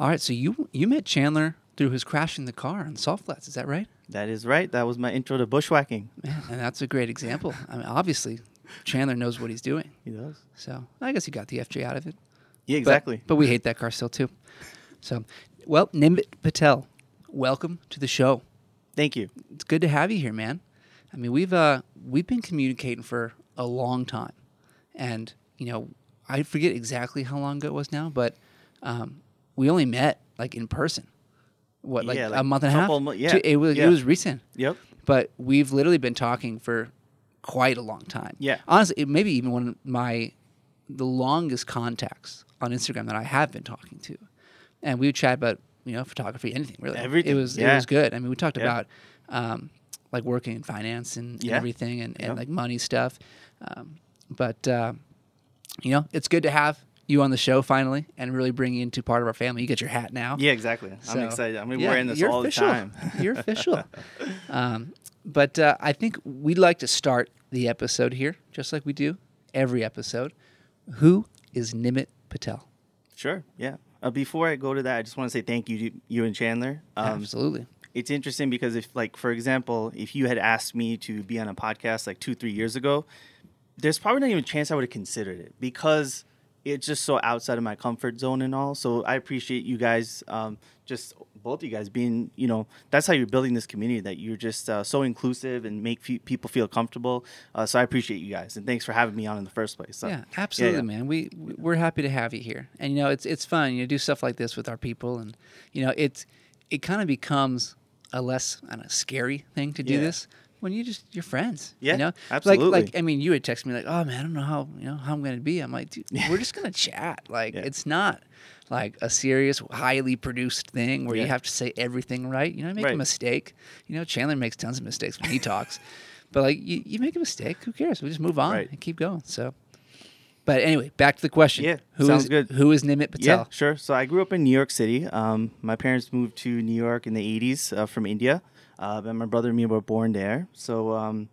All right, so you you met Chandler through his crashing the car on Salt Flats, is that right? That is right. That was my intro to bushwhacking. Man, and that's a great example. I mean, obviously, Chandler knows what he's doing. He does. So I guess he got the FJ out of it. Yeah, But- exactly. But, we hate that car still too. So, well, Nimit Patel, welcome to the show. Thank you. It's good to have you here, man. I mean, we've uh we've been communicating for a long time, and you know, I forget exactly how long ago it was now, but um, we only met like in person. What, like, Yeah, a month and a half? mo- yeah, It was yeah. it was recent, Yep. but we've literally been talking for quite a long time. Yeah. honestly, it maybe even one of my the longest contacts on Instagram that I have been talking to, and we would chat about you know photography, anything really. Everything, It was it was good. I mean, we talked Yeah. about um, like working in finance and, and Yeah. everything, and, and like money stuff. Um, but uh, you know, it's good to have you on the show finally, and really bring you into part of our family. You get your hat now. Yeah, exactly. So, I'm excited. I'm yeah, wearing this all official. the time. You're official. um, but uh, I think we'd like to start the episode here, just like we do every episode. Who is Nimit Patel? Sure. Yeah. Uh, before I go to that, I just want to say thank you to you and Chandler. Um, Absolutely. it's interesting because if, like, for example, if you had asked me to be on a podcast like two, three years ago, there's probably not even a chance I would have considered it because it's just so outside of my comfort zone and all. So I appreciate you guys, um, just both of you guys being, you know, that's how you're building this community. That you're just uh, so inclusive and make fe- people feel comfortable. Uh, so I appreciate you guys and thanks for having me on in the first place. So, yeah, absolutely, yeah. man. We we're happy to have you here, and you know it's it's fun. You know, do stuff like this with our people, and you know it's it kind of becomes a less know, scary thing to do Yeah. this when you just you're friends. Yeah, you know, absolutely. Like like I mean, you would text me like, oh man, I don't know how you know how I'm gonna be. I'm like, dude, we're just gonna chat. Like Yeah. it's not like a serious, highly produced thing where you have to say everything right. You know, I make a mistake. You know, Chandler makes tons of mistakes when he talks. But like you, you make a mistake, who cares? We just move on Right. and keep going. So, but anyway, back to the question. Yeah, who sounds is- good. Who is Nimit Patel? Yeah, sure. So I grew up in New York City. Um, my parents moved to New York in the 80s uh, from India. Uh, and my brother and me were born there. So um,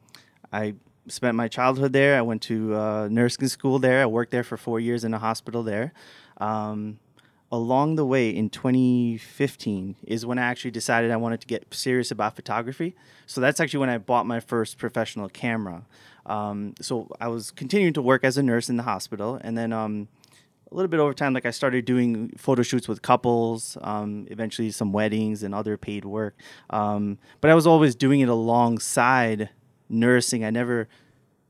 I spent my childhood there. I went to uh, nursing school there. I worked there for four years in a hospital there. Um, along the way in 2015 is when I actually decided I wanted to get serious about photography. So that's actually when I bought my first professional camera. Um, so I was continuing to work as a nurse in the hospital, and then um, a little bit over time, like I started doing photo shoots with couples, um, eventually some weddings and other paid work. Um, but I was always doing it alongside nursing. I never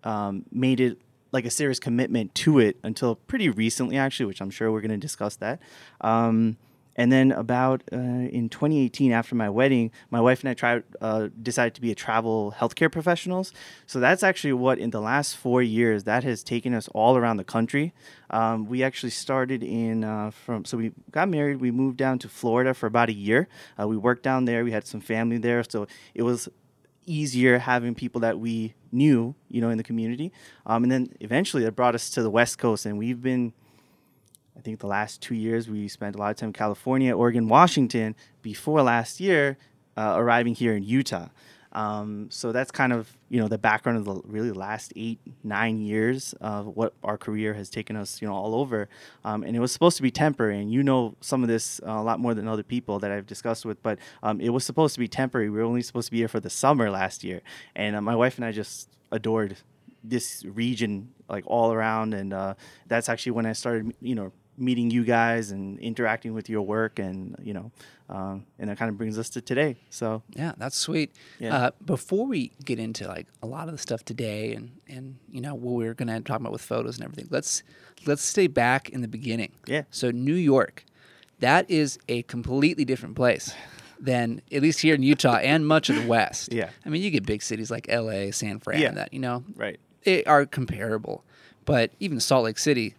um, made it like a serious commitment to it until pretty recently, actually, which I'm sure we're going to discuss that. Um, and then about uh, in 2018, after my wedding, my wife and I tried uh, decided to be a travel healthcare professionals. So that's actually what in the last four years that has taken us all around the country. Um, we actually started in uh, from so we got married. We moved down to Florida for about a year. Uh, we worked down there. We had some family there, so it was easier having people that we knew, you know, in the community. Um, and then eventually it brought us to the West Coast, and we've been, I think, the last two years we spent a lot of time in California, Oregon, Washington. Before last year, uh, arriving here in Utah. Um, so that's kind of you know the background of the really last eight nine years of what our career has taken us you know all over, um, and it was supposed to be temporary. And you know some of this uh, a lot more than other people that I've discussed with, but um, it was supposed to be temporary. We were only supposed to be here for the summer last year, and uh, my wife and I just adored this region like all around, and uh, that's actually when I started you know meeting you guys and interacting with your work and you know um, and that kind of brings us to today so Yeah, that's sweet. Yeah. Uh, before we get into like a lot of the stuff today and and you know what we're gonna talk about with photos and everything, let's let's stay back in the beginning. Yeah. So New York, that is a completely different place than at least here in Utah and much of the West. Yeah. I mean, you get big cities like L.A., San Fran, Yeah. that you know right they are comparable, but even Salt Lake City,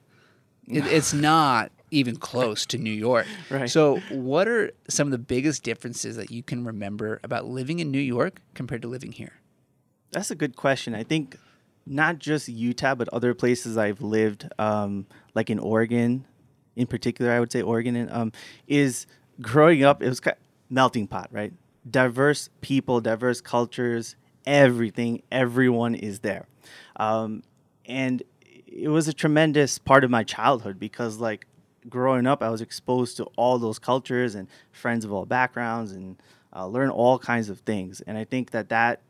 it, it's not even close to New York. Right. So, what are some of the biggest differences that you can remember about living in New York compared to living here? That's a good question. I think not just Utah, but other places I've lived, um, like in Oregon, in particular, I would say Oregon, and, um, is growing up. It was ki melting pot, right? Diverse people, diverse cultures, everything, everyone is there, um, and it was a tremendous part of my childhood because, like, growing up, I was exposed to all those cultures and friends of all backgrounds and uh, learn all kinds of things. And I think that that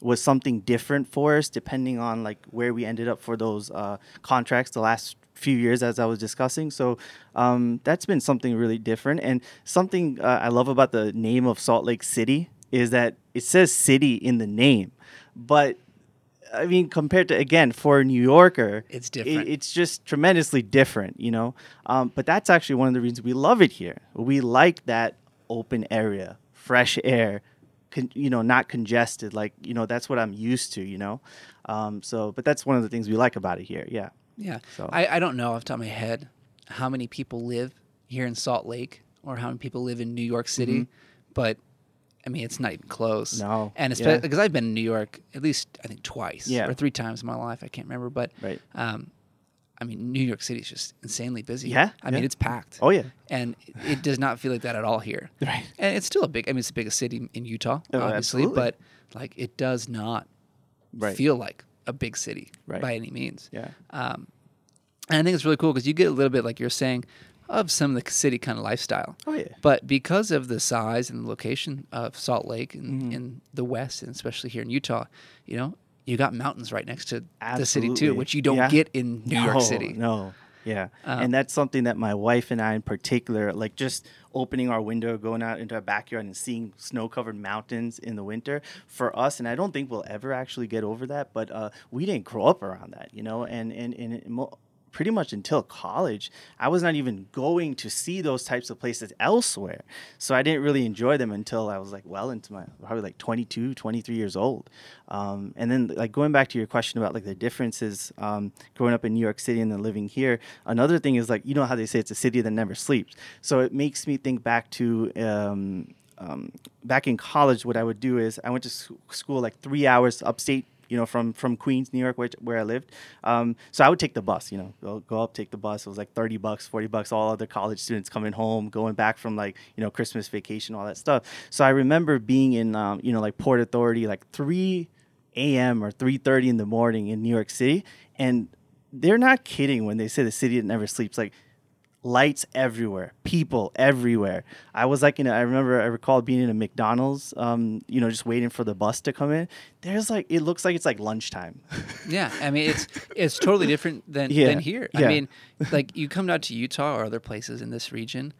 was something different for us depending on like where we ended up for those uh, contracts the last few years as i was discussing. So um, that's been something really different. And something uh, i love about the name of salt lake city is that it says city in the name. But I mean, compared to again for a New Yorker, It's it- different. it's just tremendously different, you know. Um, but that's actually one of the reasons we love it here. We like that open area, fresh air, con- you know, not congested. Like you know, that's what I'm used to, you know. Um, so, but that's one of the things we like about it here. Yeah. Yeah. So- I, I don't know off the top of my head how many people live here in Salt Lake or how many people live in New York City, but I mean, it's not even close. No, And especially because I've been in New York at least, I think, twice Yeah. or three times in my life. I can't remember. But, Right. um, I mean, New York City is just insanely busy. Yeah, I mean, it's packed. Oh yeah. And it does not feel like that at all here. Right. And it's still a big, I mean, it's the biggest city in Utah, Oh, obviously, absolutely. but like it does not Right. feel like a big city Right. by any means. Yeah. Um, and I think it's really cool because you get a little bit, like you're saying, of some of the city kind of lifestyle. Oh yeah. But because of the size and the location of Salt Lake and Mm-hmm. in the West, and especially here in Utah, you know, you got mountains right next to the city too, which you don't Yeah. get in New York City. No. Yeah. Um, and that's something that my wife and I in particular, like just opening our window, going out into our backyard and seeing snow covered mountains in the winter for us, and I don't think we'll ever actually get over that, but uh, we didn't grow up around that, you know, and, and, and mo- pretty much until college, I was not even going to see those types of places elsewhere. So I didn't really enjoy them until I was like well into my probably like 22, 23 years old. Um, and then like going back to your question about like the differences um, growing up in New York City and then living here, another thing is like, you know how they say it's a city that never sleeps. So it makes me think back to, um, um, back in college, what I would do is I went to school like three hours upstate you know, from from Queens, New York, where, where I lived. Um, so I would take the bus, you know, go, go up, take the bus. It was like 30 bucks, 40 bucks, all other college students coming home, going back from like, you know, Christmas vacation, all that stuff. So I remember being in, um, you know, like Port Authority, like 3 a.m. or 3.30 in the morning in New York City. And they're not kidding when they say the city that never sleeps. Like, lights everywhere, people everywhere. I was like, you know, I remember I recall being in a McDonald's, um, you know, just waiting for the bus to come in. There's like, it looks like it's like lunchtime. Yeah, I mean it's it's totally different than Yeah, than here. I mean, like you come down to Utah or other places in this region,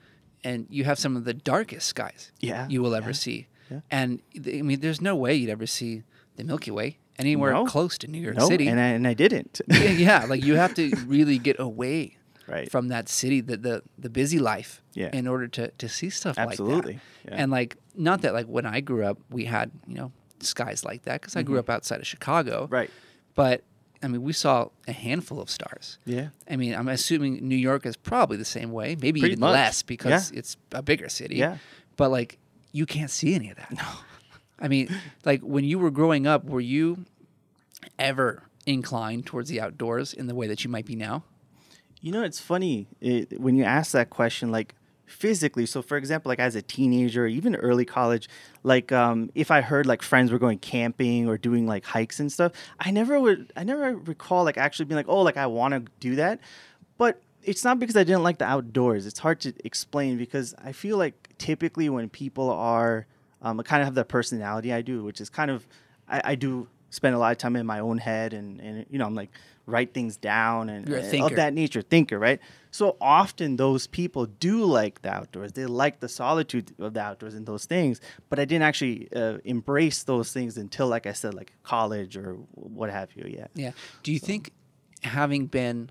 and you have some of the darkest skies Yeah, you will ever yeah, see. yeah. And I mean, there's no way you'd ever see the Milky Way anywhere No. close to New York no, City. and I, and I didn't. yeah, yeah, like you have to really get away Right. from that city, the the, the busy life, Yeah. in order to to see stuff Absolutely, like that. yeah. And like, not that like when I grew up, we had you know skies like that because I grew up outside of Chicago, Mm-hmm. right. but I mean, we saw a handful of stars. Yeah. I mean, I'm assuming New York is probably the same way, maybe Pretty even much. less because Yeah. it's a bigger city. Yeah. But like, you can't see any of that. No. I mean, like when you were growing up, were you ever inclined towards the outdoors in the way that you might be now? You know, it's funny it, when you ask that question, like physically. So, for example, like as a teenager, even early college, like um, if I heard like friends were going camping or doing like hikes and stuff, I never would, I never recall like actually being like, oh, like I want to do that. But it's not because I didn't like the outdoors. It's hard to explain because I feel like typically when people are um, kind of have the personality I do, which is kind of, I, I do spend a lot of time in my own head and, and you know, I'm like write things down and and of that nature, thinker, right? So often those people do like the outdoors. They like the solitude of the outdoors and those things. But I didn't actually uh, embrace those things until, like I said, like college or what have you. Yeah. Yeah. Do you think having been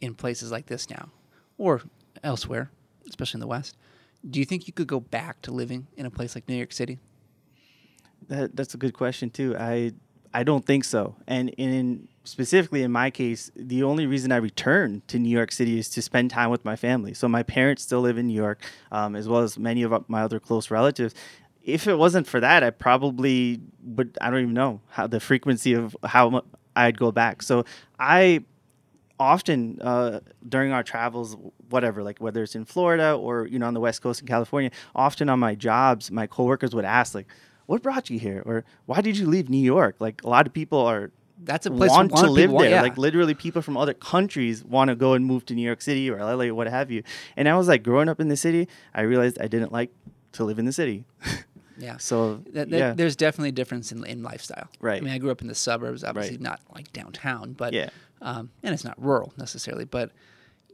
in places like this now or elsewhere, especially in the West, do you think you could go back to living in a place like New York City? That, that's a good question too. I I don't think so. And in specifically in my case, the only reason I returned to New York City is to spend time with my family. So my parents still live in New York, um, as well as many of my other close relatives. If it wasn't for that, I probably would. I don't even know how the frequency of how I'd go back. So I often uh, during our travels whatever like whether it's in florida or you know on the west coast in california often on my jobs my coworkers would ask like what brought you here or why did you leave new york like a lot of people are That's a place want a to live want- there. yeah. Like literally, people from other countries want to go and move to New York City or LA, what have you. And I was like, growing up in the city, I realized I didn't like to live in the city. yeah. so That, that- yeah, There's definitely a difference in, in lifestyle. Right. I mean, I grew up in the suburbs, obviously Right. not like downtown, but Yeah. um, and it's not rural necessarily, but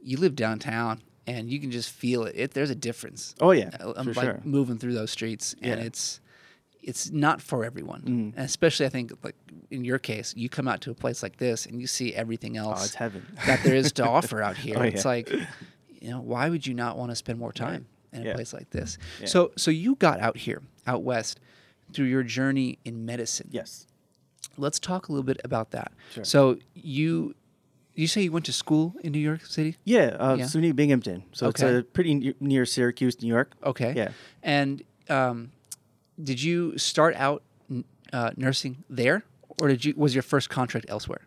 you live downtown and you can just feel it. it there's a difference. oh yeah, uh, um, for like sure. moving through those streets, and Yeah. it's it's not for everyone. And especially, I think, like in your case, you come out to a place like this and you see everything Oh, else it's heaven. that there is to offer out here. Oh, It's like, you know, why would you not want to spend more time in a Yeah. place like this? Yeah. So, so you got out here, out west, through your journey in medicine. yes. Let's talk a little bit about that. Sure. So you, you say you went to school in New York City? Yeah, uh, Yeah. SUNY Binghamton. So Okay. it's uh, pretty ne- near Syracuse, New York. Okay. Yeah. And um, did you start out uh, nursing there, or did you was your first contract elsewhere?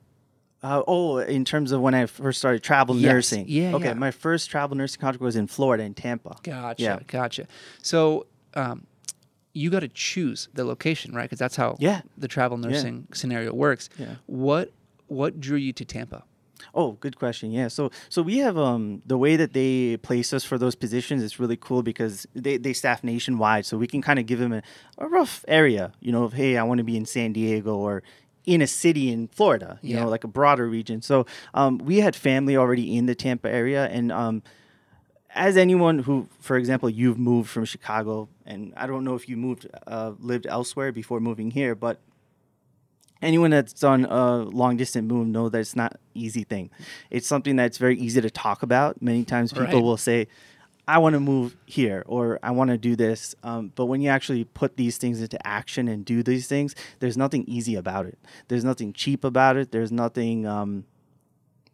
Uh, oh, in terms of when I first started travel Yes. nursing. Yeah, Okay, yeah. my first travel nursing contract was in Florida, in Tampa. Gotcha. Yeah. Gotcha. So um, you got to choose the location, right? Because that's how Yeah. the travel nursing scenario works. Yeah. What What drew you to Tampa? Oh, good question. Yeah. So so we have um the way that they place us for those positions is really cool because they, they staff nationwide. So we can kind of give them a, a rough area, you know, of hey, I want to be in San Diego or in a city in Florida, you Yeah. know, like a broader region. So um, we had family already in the Tampa area and um as anyone who, for example, you've moved from Chicago, and I don't know if you moved, uh, lived elsewhere before moving here, but anyone that's done a long distance move know that it's not easy thing. It's something that's very easy to talk about. Many times people Right. will say, "I want to move here" or "I want to do this," um, but when you actually put these things into action and do these things, there's nothing easy about it. There's nothing cheap about it. There's nothing. Um,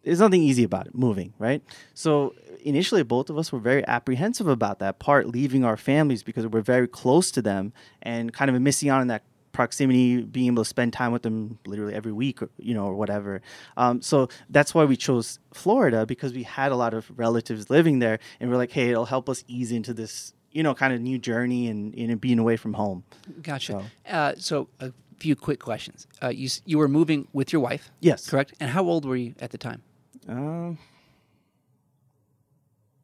there's nothing easy about it moving, right? So initially, both of us were very apprehensive about that part, leaving our families because we're very close to them and kind of missing out on that proximity, being able to spend time with them literally every week, or, you know, or whatever. Um, so that's why we chose Florida because we had a lot of relatives living there, and we're like, hey, it'll help us ease into this, you know, kind of new journey and, and being away from home. Gotcha. So- Uh, so a few quick questions. Uh, you you were moving with your wife, Yes. correct? And how old were you at the time? Um,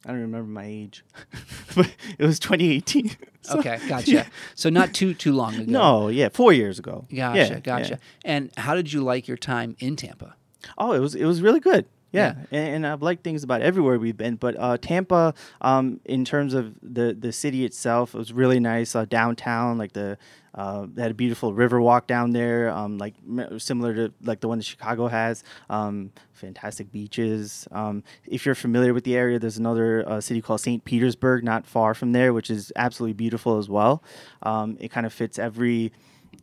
I don't remember my age, but it was 2018. So- Okay, gotcha. Yeah. So not too too long ago. No, yeah, four years ago. Gotcha, Yeah, gotcha. yeah. And how did you like your time in Tampa? Oh, it was it was really good. Yeah, Yeah. And, and I've liked things about everywhere we've been, but uh, Tampa, um, in terms of the the city itself, it was really nice. Uh, downtown, like the uh, they had a beautiful river walk down there, um, like similar to like the one that Chicago has. Um, fantastic beaches. Um, if you're familiar with the area, there's another uh, city called St. Petersburg, not far from there, which is absolutely beautiful as well. Um, it kind of fits every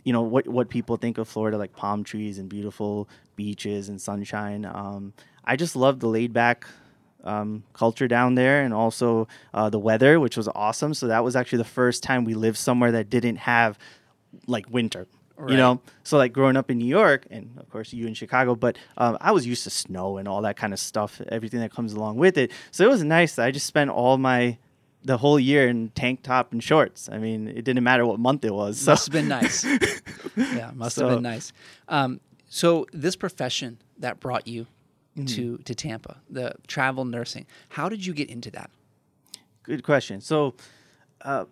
you know what what people think of Florida like palm trees and beautiful beaches and sunshine. I just love the laid back um, culture down there and also uh, the weather, which was awesome. So that was actually the first time we lived somewhere that didn't have like winter. Right. You know, so like growing up in New York, and of course you in Chicago, but um, I was used to snow and all that kind of stuff, everything that comes along with it. So it was nice. I just spent all my the whole year in tank top and shorts. I mean, it didn't matter what month it was. So Must have been nice. yeah, must have been nice. Um, so this profession that brought you Mm-hmm. to to Tampa, the travel nursing, how did you get into that? Good question. So, uh,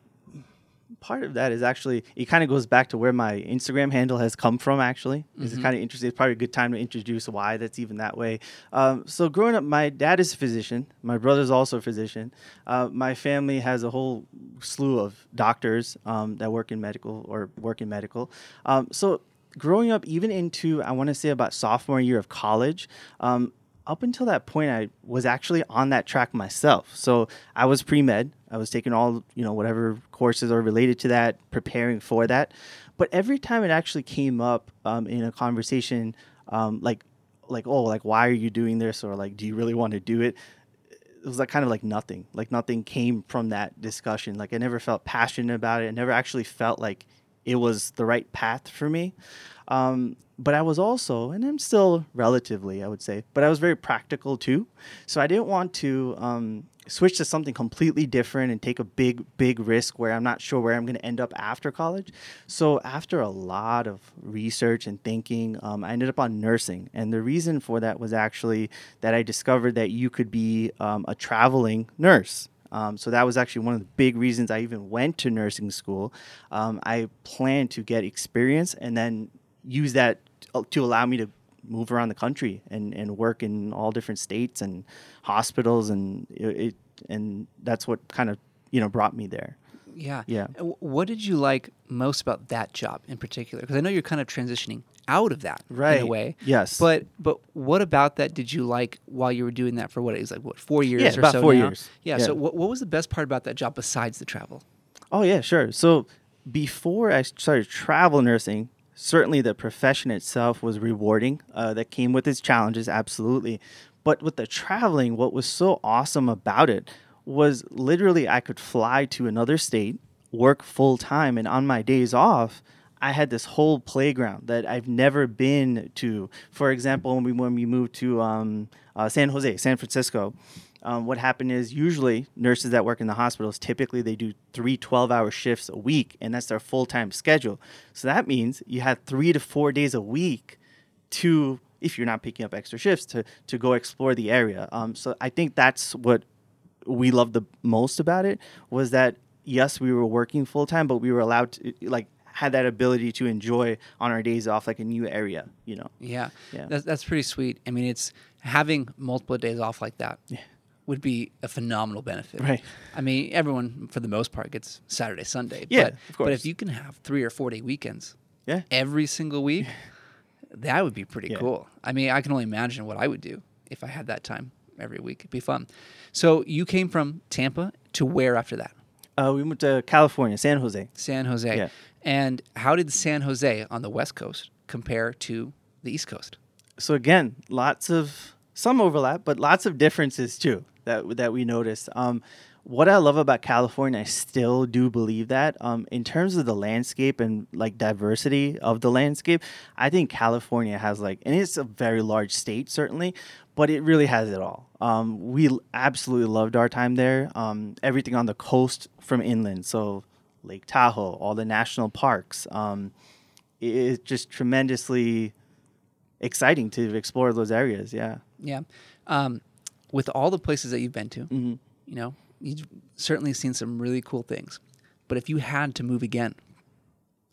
part of that is actually it kind of goes back to where my Instagram handle has come from. Actually, is kind of interesting. It's probably a good time to introduce why that's even that way. Um, so, growing up, my dad is a physician. My brother's also a physician. Uh, my family has a whole slew of doctors um, that work in medical or work in medical. Um, so growing up, even into I want to say about sophomore year of college, um, up until that point, I was actually on that track myself. So I was pre med. I was taking all you know whatever courses are related to that, preparing for that. But every time it actually came up um, in a conversation, um, like like oh like why are you doing this or like do you really want to do it? it was like kind of like nothing like nothing came from that discussion like i never felt passionate about it i never actually felt like it was the right path for me. Um, but I was also, and I'm still relatively, I would say, but I was very practical too. So I didn't want to um, switch to something completely different and take a big, big risk where I'm not sure where I'm going to end up after college. So after a lot of research and thinking, um, I ended up on nursing. And the reason for that was actually that I discovered that you could be um, a traveling nurse. Um, so that was actually one of the big reasons I even went to nursing school. Um, I planned to get experience and then use that to allow me to move around the country and, and work in all different states and hospitals and it, and that's what kind of you know brought me there Yeah. Yeah. What did you like most about that job in particular? Because I know you're kind of transitioning out of that in Right. a way. Yes. But but what about that did you like while you were doing that for what it was like what four years Yeah, or about so four now? years. Yeah, Yeah. So what what was the best part about that job besides the travel? Oh yeah, sure. So before I started travel nursing, certainly the profession itself was rewarding. Uh, that came with its challenges, absolutely. But with the traveling, what was so awesome about it was literally I could fly to another state, work full time, and on my days off, I had this whole playground that I've never been to. For example, when we when we moved to um, uh, San Jose, San Francisco, um, what happened is usually nurses that work in the hospitals typically they do three 12 hour shifts a week and that's their full-time schedule so that means you had three to four days a week to if you're not picking up extra shifts to to go explore the area um, so i think that's what we loved the most about it was that yes we were working full-time but we were allowed to like had that ability to enjoy on our days off like a new area you know Yeah. Yeah. That's that's pretty sweet. I mean, it's having multiple days off like that would be a phenomenal benefit. Right. I mean, everyone for the most part gets Saturday, Sunday. Yeah, but, of But if you can have three or four day weekends yeah every single week, that would be pretty Yeah. cool. I mean, I can only imagine what I would do if I had that time every week. It'd be fun. So you came from Tampa to where after that? uh, we went to california san jose San Jose. Yeah. And how did San Jose on the West Coast compare to the East Coast? so again, lots of some overlap, but lots of differences too that that we noticed. Um, what I love about California, I still do believe that. Um, in terms of the landscape and like diversity of the landscape, I think California has like, and it's a very large state certainly, but it really has it all. Um, we absolutely loved our time there. Um, everything on the coast from inland, so Lake Tahoe, all the national parks. Um, it- it's just tremendously exciting to explore those areas. Yeah. Yeah. Um, with all the places that you've been to, Mm-hmm. you know, you've certainly seen some really cool things. But if you had to move again,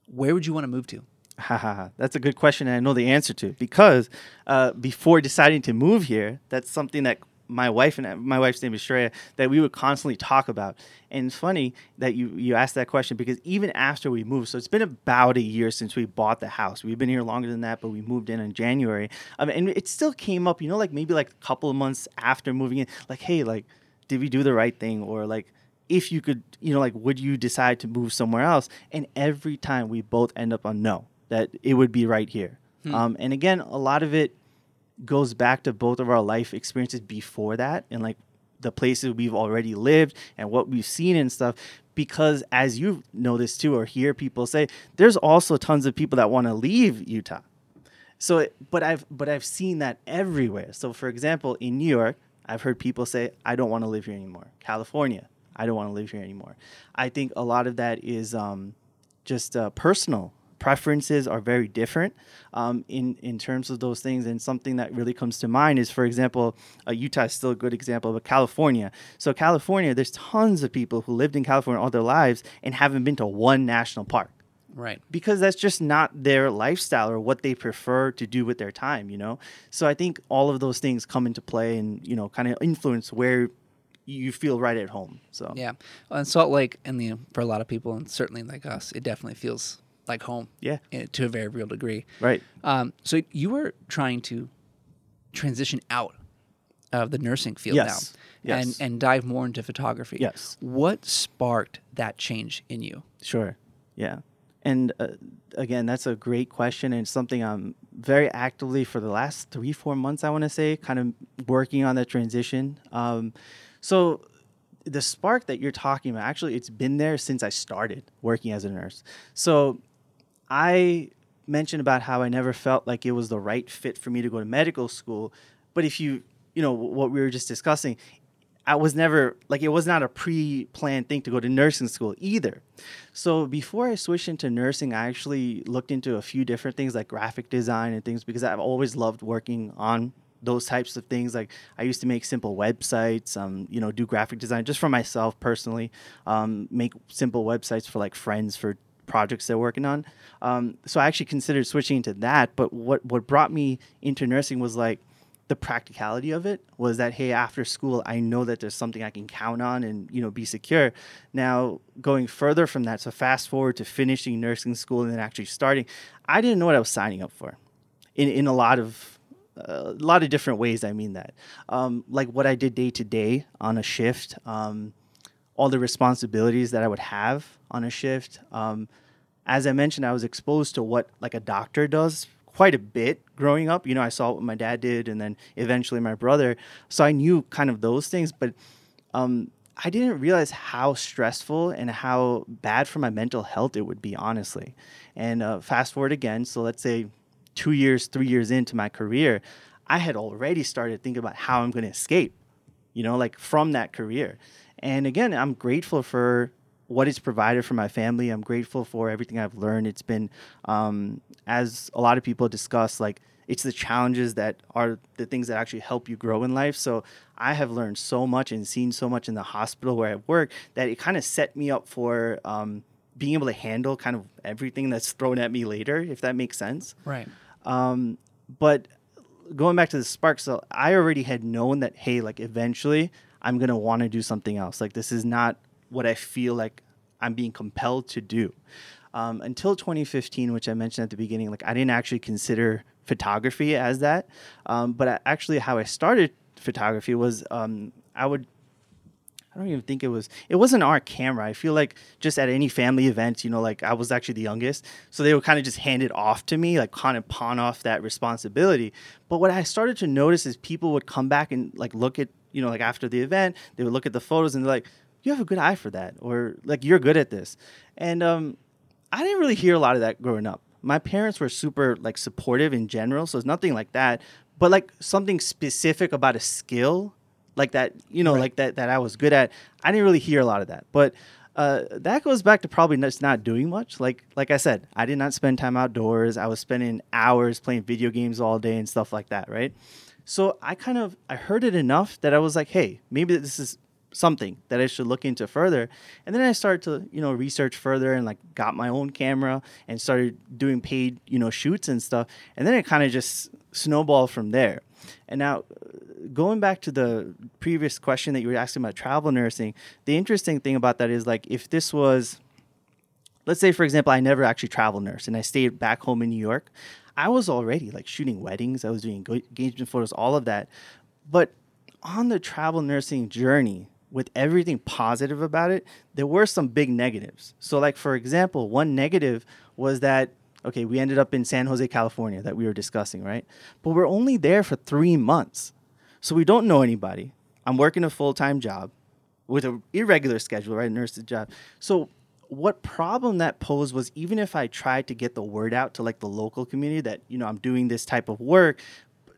where would you want to move to? Ha ha ha. That's a good question, and I know the answer to because uh, before deciding to move here, that's something that my wife and my wife's name is Shreya that we would constantly talk about. And it's funny that you you asked that question because even after we moved, so it's been about a year since we bought the house. We've been here longer than that, but we moved in in January. Um, and it still came up, you know, like maybe like a couple of months after moving in, like, hey, like, did we do the right thing, or like if you could, you know, like, would you decide to move somewhere else? And every time we both end up on no, that it would be right here. Um, and again, a lot of it goes back to both of our life experiences before that and like the places we've already lived and what we've seen and stuff. Because as you know this too, or hear people say, there's also tons of people that want to leave Utah. So, but I've but I've seen that everywhere. So, for example, in New York, I've heard people say, "I don't want to live here anymore." California, I don't want to live here anymore. I think a lot of that is um, just uh, personal preferences are very different um, in in terms of those things. And something that really comes to mind is, for example, uh, Utah is still a good example, but California. So California, there's tons of people who lived in California all their lives and haven't been to one national park Right. because that's just not their lifestyle or what they prefer to do with their time, you know? So I think all of those things come into play and, you know, kind of influence where you feel right at home. So, Yeah. And Salt Lake, and the for a lot of people, and certainly like us, it definitely feels like home. Yeah. To a very real degree. right. Um, so you were trying to transition out of the nursing field Yes. now, Yes. and and dive more into photography. Yes. What sparked that change in you? Sure. Yeah. And uh, again, that's a great question and something I'm very actively for the last three, four months, I want to say, kind of working on that transition. Um, so the spark that you're talking about, actually, it's been there since I started working as a nurse. So I mentioned about how I never felt like it was the right fit for me to go to medical school. But if you, you know, what we were just discussing, I was never like it was not a pre-planned thing to go to nursing school either. So before I switched into nursing, I actually looked into a few different things like graphic design and things because I've always loved working on those types of things. Like I used to make simple websites, um, you know, do graphic design just for myself personally, um, make simple websites for like friends for projects they're working on. Um, so I actually considered switching into that. But what what brought me into nursing was like the practicality of it was that hey after school i know that there's something i can count on and you know be secure now going further from that so fast forward to finishing nursing school and then actually starting i didn't know what i was signing up for in, in a lot of uh, a lot of different ways i mean that um, like what i did day to day on a shift um, all the responsibilities that i would have on a shift um, as i mentioned i was exposed to what like a doctor does quite a bit growing up. You know, I saw what my dad did, and then eventually my brother. So I knew kind of those things, but um, I didn't realize how stressful and how bad for my mental health it would be, honestly. And uh, fast forward again, so let's say two years, three years into my career, I had already started thinking about how I'm going to escape, you know, like from that career. And again, I'm grateful for what it's provided for my family. I'm grateful for everything I've learned. It's been, um, as a lot of people discuss, like it's the challenges that are the things that actually help you grow in life. So I have learned so much and seen so much in the hospital where I work that it kind of set me up for um, being able to handle kind of everything that's thrown at me later, if that makes sense. Right. Um, but going back to the spark, so I already had known that hey, like eventually I'm gonna want to do something else. Like this is not what I feel like I'm being compelled to do. Um, until 2015, which I mentioned at the beginning, like I didn't actually consider photography as that. Um, but I, actually, how I started photography was um, I would. I don't even think it was. It wasn't our camera. I feel like just at any family event, you know, like I was actually the youngest, so they would kind of just hand it off to me, like kind of pawn off that responsibility. But what I started to notice is people would come back and like look at, you know, like after the event, they would look at the photos and they're like, you have a good eye for that or like you're good at this and um, i didn't really hear a lot of that growing up my parents were super like supportive in general so it's nothing like that but like something specific about a skill like that you know right. like that that i was good at i didn't really hear a lot of that but uh, that goes back to probably just not doing much. Like like I said, I did not spend time outdoors. I was spending hours playing video games all day and stuff like that, right? So I kind of I heard it enough that I was like, hey, maybe this is something that I should look into further. And then I started to, you know, research further and like got my own camera and started doing paid, you know, shoots and stuff. And then it kind of just snowballed from there. And now going back to the previous question that you were asking about travel nursing, the interesting thing about that is like if this was let's say for example I never actually travel nurse and I stayed back home in New York, I was already like shooting weddings, I was doing engagement photos, all of that. But on the travel nursing journey, with everything positive about it, there were some big negatives. So, like for example, one negative was that okay, we ended up in San Jose, California, that we were discussing, right? But we're only there for three months, so we don't know anybody. I'm working a full time job with an irregular schedule, right? Nurse's job. So what problem that posed was even if I tried to get the word out to like the local community that you know I'm doing this type of work,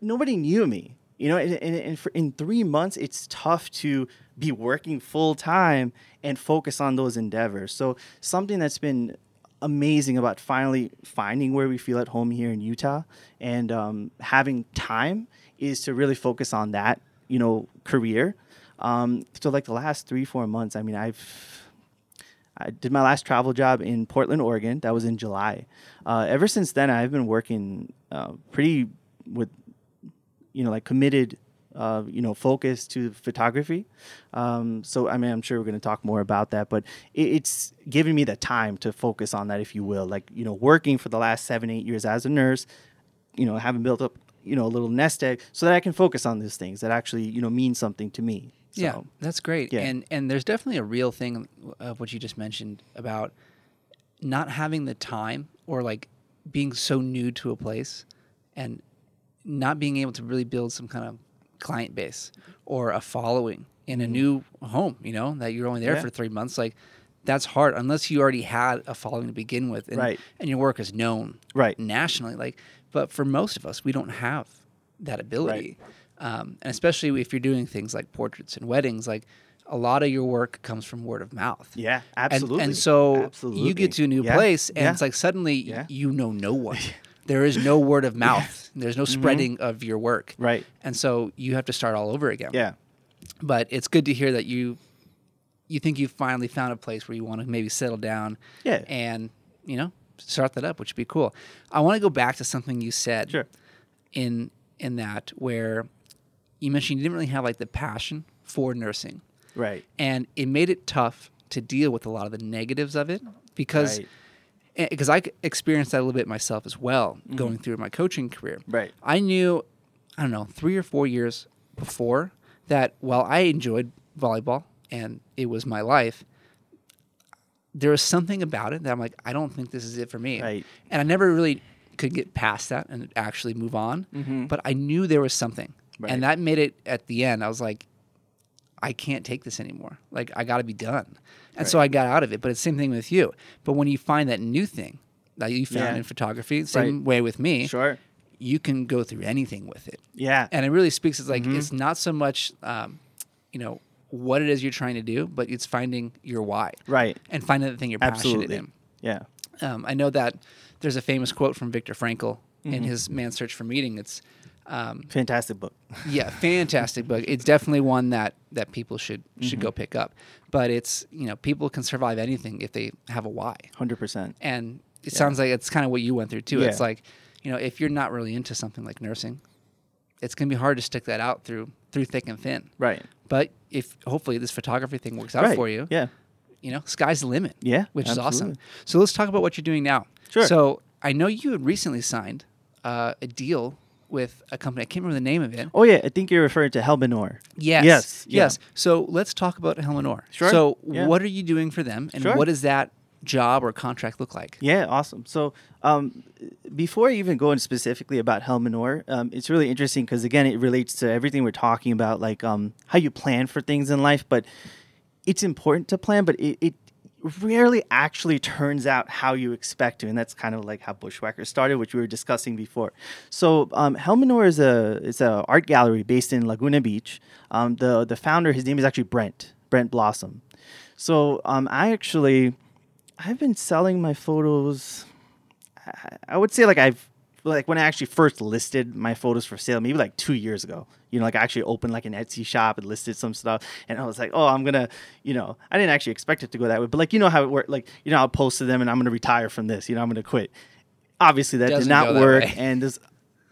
nobody knew me. You know, and, and, and in three months, it's tough to be working full time and focus on those endeavors. So something that's been amazing about finally finding where we feel at home here in Utah and um, having time is to really focus on that, you know, career. Um, so like the last three, four months, I mean, I've, I did my last travel job in Portland, Oregon. That was in July. Uh, ever since then, I've been working uh, pretty with, you know, like committed uh, you know, focus to photography. Um, so, I mean, I'm sure we're going to talk more about that, but it, it's giving me the time to focus on that, if you will. Like, you know, working for the last seven, eight years as a nurse, you know, having built up, you know, a little nest egg so that I can focus on these things that actually, you know, mean something to me. So, yeah, that's great. Yeah. And and there's definitely a real thing of what you just mentioned about not having the time or like being so new to a place and not being able to really build some kind of client base or a following in a mm-hmm. new home, you know, that you're only there yeah. for three months. Like that's hard unless you already had a following to begin with, and, Right. and your work is known Right. nationally. Like, but for most of us, we don't have that ability, um, and especially if you're doing things like portraits and weddings, like a lot of your work comes from word of mouth. Yeah, absolutely. And, so you get to a new Yeah, place, and yeah. it's like suddenly you know no one. There is no word of mouth. There's no spreading of your work. Mm-hmm. Right. And so you have to start all over again. Yeah. But it's good to hear that you you think you finally found a place where you want to maybe settle down Yeah. and, you know, start that up, which would be cool. I want to go back to something you said Sure. in in that where you mentioned you didn't really have like the passion for nursing Right. and it made it tough to deal with a lot of the negatives of it because Right. Because I experienced that a little bit myself as well going through my coaching career. Mm-hmm. Right. I knew, I don't know, three or four years before that while I enjoyed volleyball and it was my life, there was something about it that I'm like, I don't think this is it for me. Right. And I never really could get past that and actually move on. But I knew there was something. Mm-hmm. Right. And that made it at the end, I was like, I can't take this anymore. Like I got to be done. And so I got out of it. But it's the same thing with you. But when you find that new thing that you found Yeah. in photography, same Right. way with me, Sure. you can go through anything with it. Yeah. And it really speaks. It's like Mm-hmm. it's not so much, um, you know, what it is you're trying to do, but it's finding your why right. and finding the thing you're passionate in. Yeah. Um, I know that there's a famous quote from Viktor Frankl Mm-hmm. in his Man's Search for Meaning. It's um, Fantastic book. yeah, fantastic book. It's definitely one that that people should should Mm-hmm. go pick up. But it's you know people can survive anything if they have a why, Hundred percent. and it sounds like it's kind of what you went through too. It's like you know if you're not really into something like nursing, it's gonna be hard to stick that out through through thick and thin. Right. But if hopefully this photography thing works out right. for you, Yeah. you know, sky's the limit. Yeah, which is awesome. So let's talk about what you're doing now. Sure. So I know you had recently signed uh, a deal with a company. I can't remember the name of it. Oh yeah, I think you're referring to Helminor. Yes. Yes. yeah. Yes. So let's talk about Helminor. Sure, So yeah. what are you doing for them, and Sure. what does that job or contract look like? Yeah, awesome. So, um, before I even go in specifically about Helminor, um, it's really interesting because again, it relates to everything we're talking about, like um, how you plan for things in life. But it's important to plan, but it, it rarely actually turns out how you expect to, and that's kind of like how Bushwhacker started, which we were discussing before. So, um, Helminor is a is a art gallery based in Laguna Beach. Um, the the founder, his name is actually Brent Brent Blossom. So, um, I actually I've been selling my photos. I would say like I've like when I actually first listed my photos for sale, maybe like two years ago. You know, like I actually opened like an Etsy shop and listed some stuff, and I was like, oh, I'm gonna, you know, I didn't actually expect it to go that way, but like you know how it worked. Like you know, I'll post to them and I'm gonna retire from this. You know, I'm gonna quit. Obviously, that Doesn't did not that work, way. and there's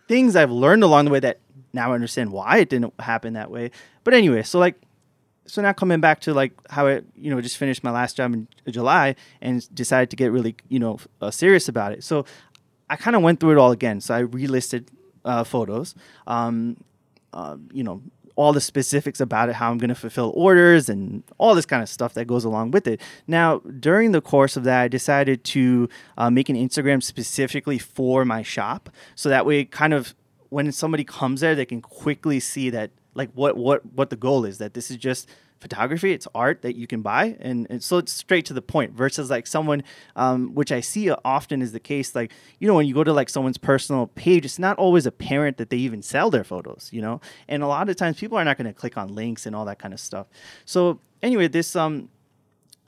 things I've learned along the way that now I understand why it didn't happen that way. But anyway, so like so now coming back to like how I you know just finished my last job in July and decided to get really you know uh, serious about it. So I kind of went through it all again. So I relisted uh, photos, um, uh, you know all the specifics about it, how I'm going to fulfill orders and all this kind of stuff that goes along with it. Now during the course of that, I decided to uh, make an Instagram specifically for my shop, so that way kind of when somebody comes there, they can quickly see that like what what what the goal is that this is just photography it's art that you can buy. And, and so it's straight to the point versus like someone um, which i see often is the case like you know when you go to like someone's personal page it's not always apparent that they even sell their photos you know? And a lot of times people are not going to click on links and all that kind of stuff. So anyway this um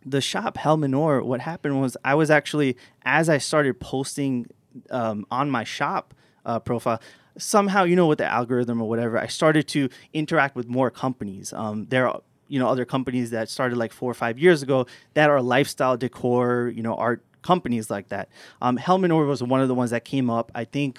the shop Helminor, what happened was I was actually as I started posting um, on my shop uh, profile, somehow you know with the algorithm or whatever, I started to interact with more companies. Um, there are you know other companies that started like four or five years ago that are lifestyle decor, you know art companies like that. Um, was one of the ones that came up. I think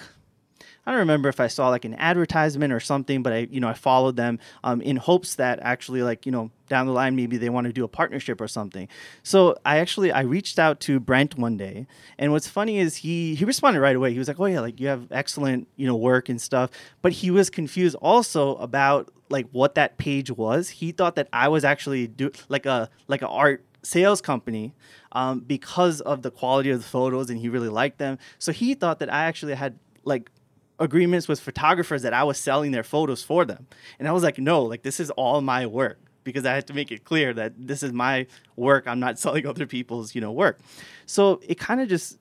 I don't remember if I saw like an advertisement or something, but I, you know, I followed them um, in hopes that actually, like, you know, down the line maybe they want to do a partnership or something. So I actually I reached out to Brent one day, and what's funny is he he responded right away. He was like, "Oh yeah, like you have excellent you know work and stuff," but he was confused also about like what that page was. He thought that I was actually do like a like a art sales company um, because of the quality of the photos and he really liked them. So he thought that I actually had like agreements with photographers that I was selling their photos for them. And I was like, no, like this is all my work. because I had to make it clear that this is my work. I'm not selling other people's, you know, work. So it kind of just,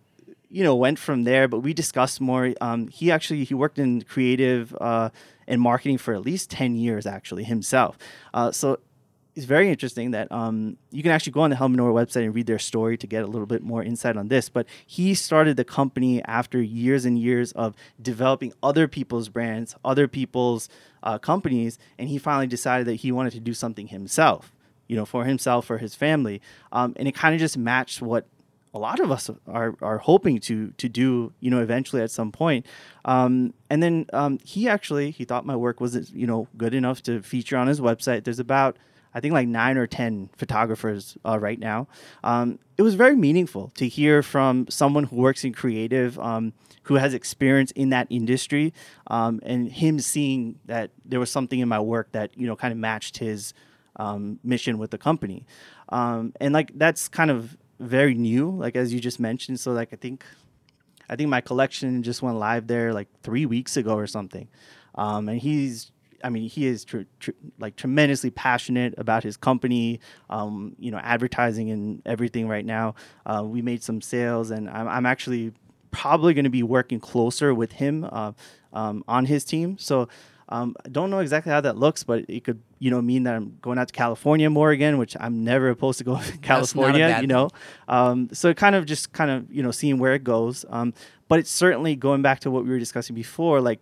you know, went from there. But we discussed more. Um, he actually he worked in creative uh, and marketing for at least ten years actually himself. Uh, so it's very interesting that um, you can actually go on the Helminor website and read their story to get a little bit more insight on this. But he started the company after years and years of developing other people's brands, other people's uh, companies, and he finally decided that he wanted to do something himself, you know, for himself, for his family. Um, and it kind of just matched what a lot of us are, are hoping to to do you know eventually at some point um, and then um, he actually he thought my work was you know good enough to feature on his website there's about I think like nine or 10 photographers uh, right now. Um, it was very meaningful to hear from someone who works in creative, um, who has experience in that industry, um, and him seeing that there was something in my work that, you know, kind of matched his um, mission with the company. Um, and like that's kind of very new, like as you just mentioned. So, like, I think. I think my collection just went live there like three weeks ago or something, um, and he's I mean, he is tr- tr- like tremendously passionate about his company, um, you know, advertising and everything right now. Uh, we made some sales, and I'm, I'm actually probably going to be working closer with him uh, um, on his team. So um, I don't know exactly how that looks, but it could, you know, mean that I'm going out to California more again, which I'm never opposed to go to California, you know. Um, so kind of just kind of, you know, seeing where it goes. Um, but it's certainly going back to what we were discussing before, like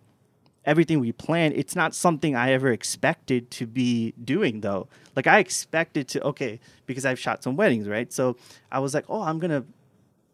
everything we planned, it's not something I ever expected to be doing though. Like I expected to okay, because I've shot some weddings, right? So I was like, "Oh, I'm going to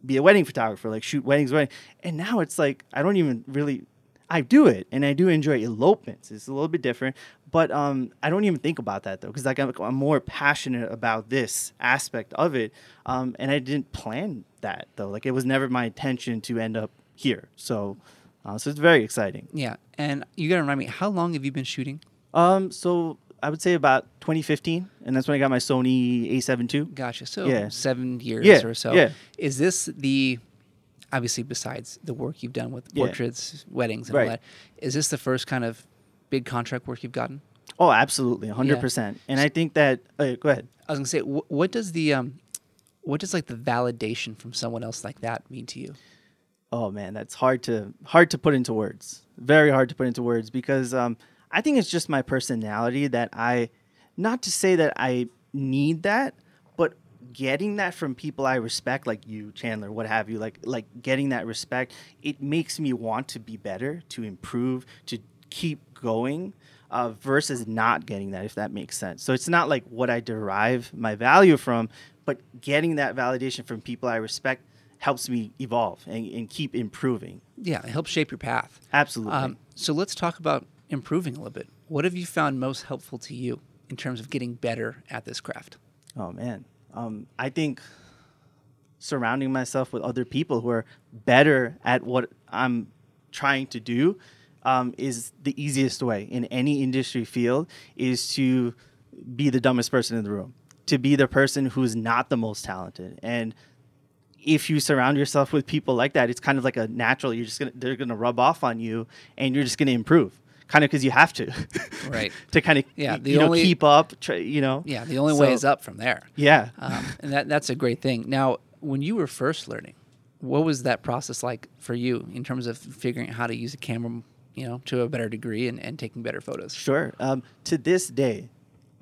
be a wedding photographer, like shoot weddings, wedding." And now it's like I don't even really I do it and I do enjoy elopements. It's a little bit different, but um, I don't even think about that though because like I'm, I'm, more passionate about this aspect of it, um, and I didn't plan that though. Like it was never my intention to end up here. So uh, so it's very exciting. Yeah, and you got to remind me, how long have you been shooting? Um, so I would say about 2015, and that's when I got my Sony A7 II. Gotcha. So yeah. seven years yeah. or so. Yeah. Is this the obviously besides the work you've done with portraits, weddings, and right. all that? Is this the first kind of big contract work you've gotten? Oh, absolutely, 100. Yeah. percent And I think that. Uh, go ahead. I was gonna say, wh- what does the um, what does like the validation from someone else like that mean to you? oh man, that's hard to hard to put into words. Very hard to put into words because um, I think it's just my personality that I, not to say that I need that, getting that from people I respect, like you, Chandler, what have you, like like getting that respect, it makes me want to be better, to improve, to keep going. Uh, versus not getting that, if that makes sense. So it's not like what I derive my value from, but getting that validation from people I respect helps me evolve and, and keep improving. Yeah, it helps shape your path. Absolutely. Um, so let's talk about improving a little bit. What have you found most helpful to you in terms of getting better at this craft? Oh man, um, I think surrounding myself with other people who are better at what I'm trying to do um, is the easiest way in any industry field is to be the dumbest person in the room to be the person who's not the most talented and if you surround yourself with people like that, it's kind of like a natural. You're just gonna they're gonna rub off on you, and you're just gonna improve, kind of because you have to, right? to kind of yeah, the you only, know keep up, try, you know. Yeah, the only so, way is up from there. Yeah, um, and that that's a great thing. Now, when you were first learning, what was that process like for you in terms of figuring out how to use a camera, you know, to a better degree and, and taking better photos? Sure. Um, to this day,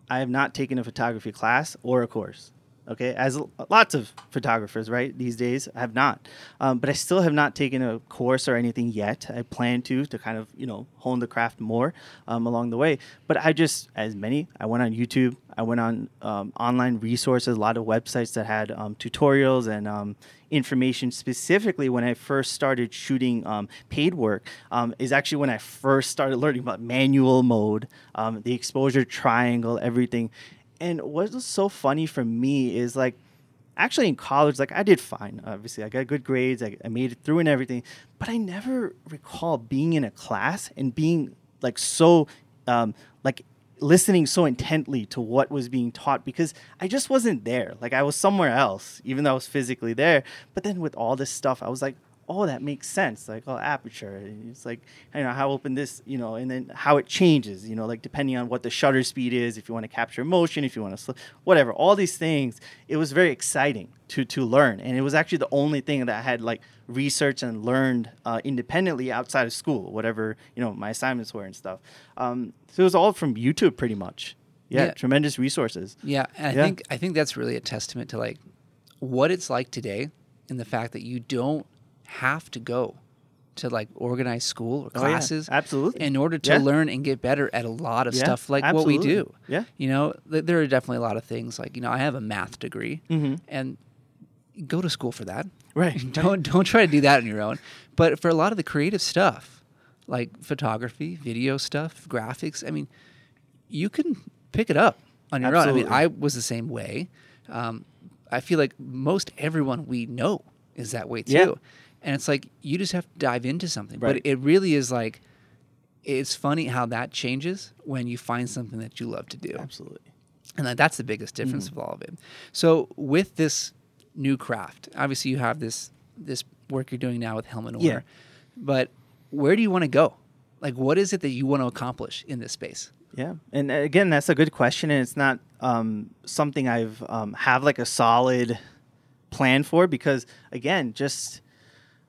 I have not taken a photography class or a course okay as lots of photographers right these days have not. Um, but i still have not taken a course or anything yet. I plan to to kind of you know hone the craft more um, along the way. But i just as many i went on youtube i went on um, online resources a lot of websites that had um, tutorials and um, information. Specifically when i first started shooting um, paid work is actually when i first started learning about manual mode the exposure triangle everything and what was so funny for me is like actually in college like i did fine obviously. I got good grades I, I, made it through and everything but i never recall being in a class and being like so um, like listening so intently to what was being taught because i just wasn't there. Like i was somewhere else even though i was physically there. But then with all this stuff i was like oh, that makes sense. Like, oh, aperture. It's like, you know, how open this, you know, and then how it changes, you know, like depending on what the shutter speed is, if you want to capture motion, if you want to, sl- whatever, all these things. It was very exciting to to learn, and it was actually the only thing that I had like researched and learned uh, independently outside of school, whatever you know my assignments were and stuff. Um, so it was all from YouTube, pretty much. Yeah, Yeah. tremendous resources. Yeah, and I Yeah. think I think that's really a testament to like what it's like today, and the fact that you don't have to go to like organized school or Oh, yeah. classes Absolutely. in order to Yeah. learn and get better at a lot of Yeah, stuff like what we do. Yeah. You know, th- there are definitely a lot of things like you know I have a math degree, Mhm. and go to school for that. Right. don't don't try to do that on your own. But for a lot of the creative stuff, like photography, video stuff, graphics, I mean, you can pick it up on your own. I mean, I was the same way. Um, I feel like most everyone we know is that way too. And it's like you just have to dive into something. Right. But it really is like it's funny how that changes when you find something that you love to do. Absolutely. And that's the biggest difference Mm-hmm. of all of it. So with this new craft, obviously you have this this work you're doing now with Helmet Yeah. But where do you want to go? Like what is it that you want to accomplish in this space? Yeah, and uh, again, that's a good question, and it's not um, something I've um, have like a solid plan for because again, just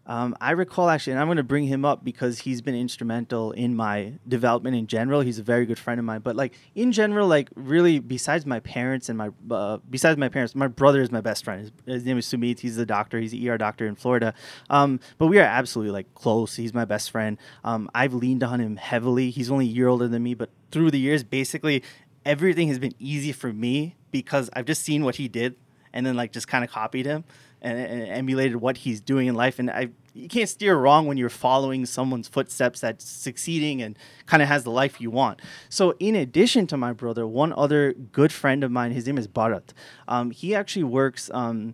um, I recall actually, and I'm going to bring him up because he's been instrumental in my development in general. He's a very good friend of mine, but like in general, like really, besides my parents and my uh, besides my parents, my brother is my best friend. His, his name is Sumit. He's a doctor. He's an ER doctor in Florida. Um, but we are absolutely like close. He's my best friend. Um, I've leaned on him heavily. He's only a year older than me, but through the years, basically everything has been easy for me because I've just seen what he did and then like just kind of copied him and, and emulated what he's doing in life. And I, you can't steer wrong when you're following someone's footsteps that's succeeding and kind of has the life you want. So, in addition to my brother, one other good friend of mine, his name is Bharat. Um, he actually works. Um,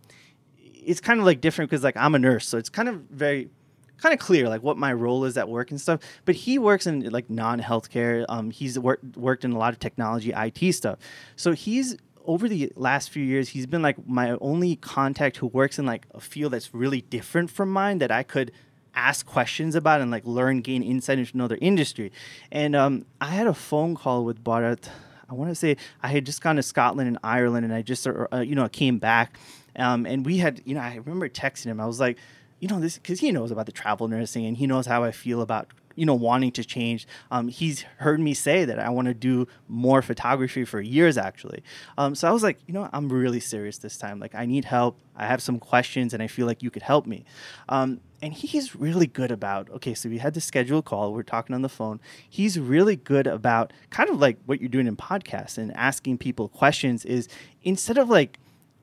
it's kind of like different because like I'm a nurse, so it's kind of very kind of clear like what my role is at work and stuff. But he works in like non-healthcare. Um, he's worked worked in a lot of technology, IT stuff. So he's over the last few years, he's been like my only contact who works in like a field that's really different from mine that I could ask questions about and like learn, gain insight into another industry. And um, I had a phone call with Bharat. I want to say I had just gone to Scotland and Ireland, and I just uh, uh, you know came back, um, and we had you know I remember texting him. I was like, you know this because he knows about the travel nursing and he knows how I feel about you know wanting to change. Um, he's heard me say that I want to do more photography for years actually. Um, so I was like, you know, I'm really serious this time. Like I need help. I have some questions, and I feel like you could help me. Um, and he's really good about okay so we had the scheduled call we're talking on the phone he's really good about kind of like what you're doing in podcasts and asking people questions is instead of like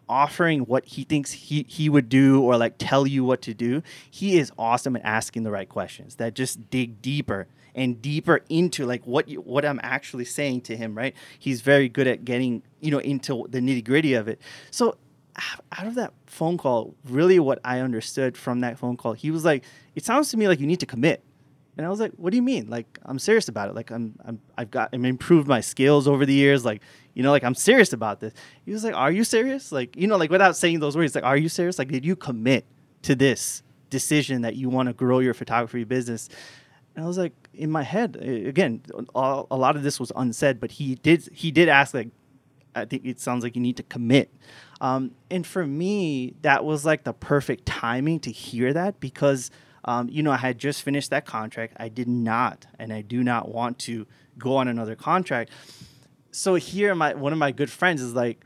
offering what he thinks he, he would do or like tell you what to do he is awesome at asking the right questions that just dig deeper and deeper into like what you, what I'm actually saying to him right he's very good at getting you know into the nitty gritty of it so out of that phone call, really what I understood from that phone call, he was like, "It sounds to me like you need to commit." And I was like, "What do you mean? Like I'm serious about it. Like I'm, I'm I've got I'm improved my skills over the years. Like you know, like I'm serious about this." He was like, "Are you serious? Like you know, like without saying those words, like Are you serious? Like did you commit to this decision that you want to grow your photography business?" And I was like, in my head, again, a a lot of this was unsaid, but he did he did ask like I think it sounds like you need to commit. Um, and for me, that was like the perfect timing to hear that because, um, you know, I had just finished that contract. I did not, and I do not want to go on another contract. So here, my one of my good friends is like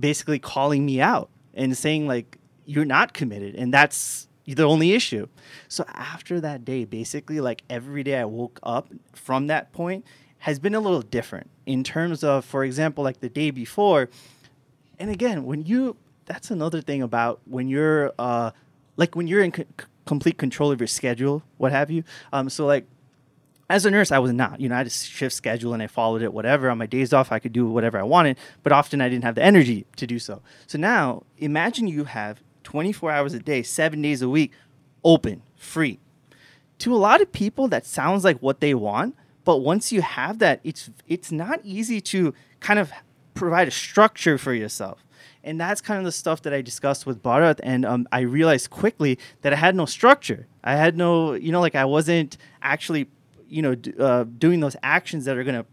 basically calling me out and saying like you're not committed, and that's the only issue. So after that day, basically, like every day I woke up from that point has been a little different in terms of, for example, like the day before. And again, when you, that's another thing about when you're, uh, like when you're in complete control of your schedule, what have you. Um, so like as a nurse, I was not. You know, I had a shift schedule and I followed it. Whatever on my days off, I could do whatever I wanted, but often I didn't have the energy to do so. So now, imagine you have 24 hours a day, seven days a week, open, free. To a lot of people, that sounds like what they want, but once you have that, it's it's not easy to kind of provide a structure for yourself. And that's kind of the stuff that I discussed with Bharat. And um, I realized quickly that I had no structure. I had no, you know, like I wasn't actually, you know, d- uh, doing those actions that are going to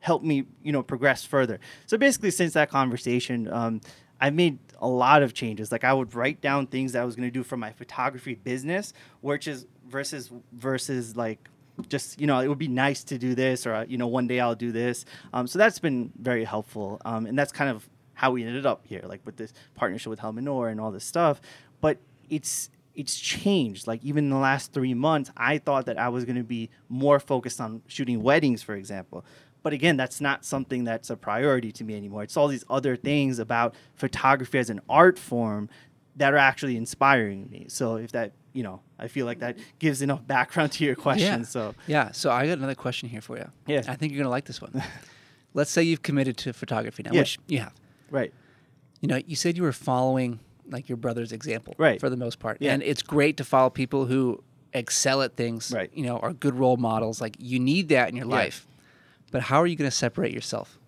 help me, you know, progress further. So basically, since that conversation, um, I've made a lot of changes. Like I would write down things that I was going to do for my photography business, which is versus versus like just you know it would be nice to do this or you know one day I'll do this. Um, so that's been very helpful, um, and that's kind of how we ended up here, like with this partnership with Helminor and all this stuff. But it's it's changed. Like even in the last three months, I thought that I was going to be more focused on shooting weddings, for example. But again, that's not something that's a priority to me anymore. It's all these other things about photography as an art form that are actually inspiring me. So if that, you know, I feel like that gives enough background to your question. Yeah. So Yeah. So I got another question here for you. Yeah. I think you're gonna like this one. Let's say you've committed to photography now, Yeah. which you have. Right, You know, you said you were following like your brother's example, Right. For the most part, Yeah. and it's great to follow people who excel at things, Right. You know, are good role models. Like you need that in your Yeah. life. But how are you going to separate yourself?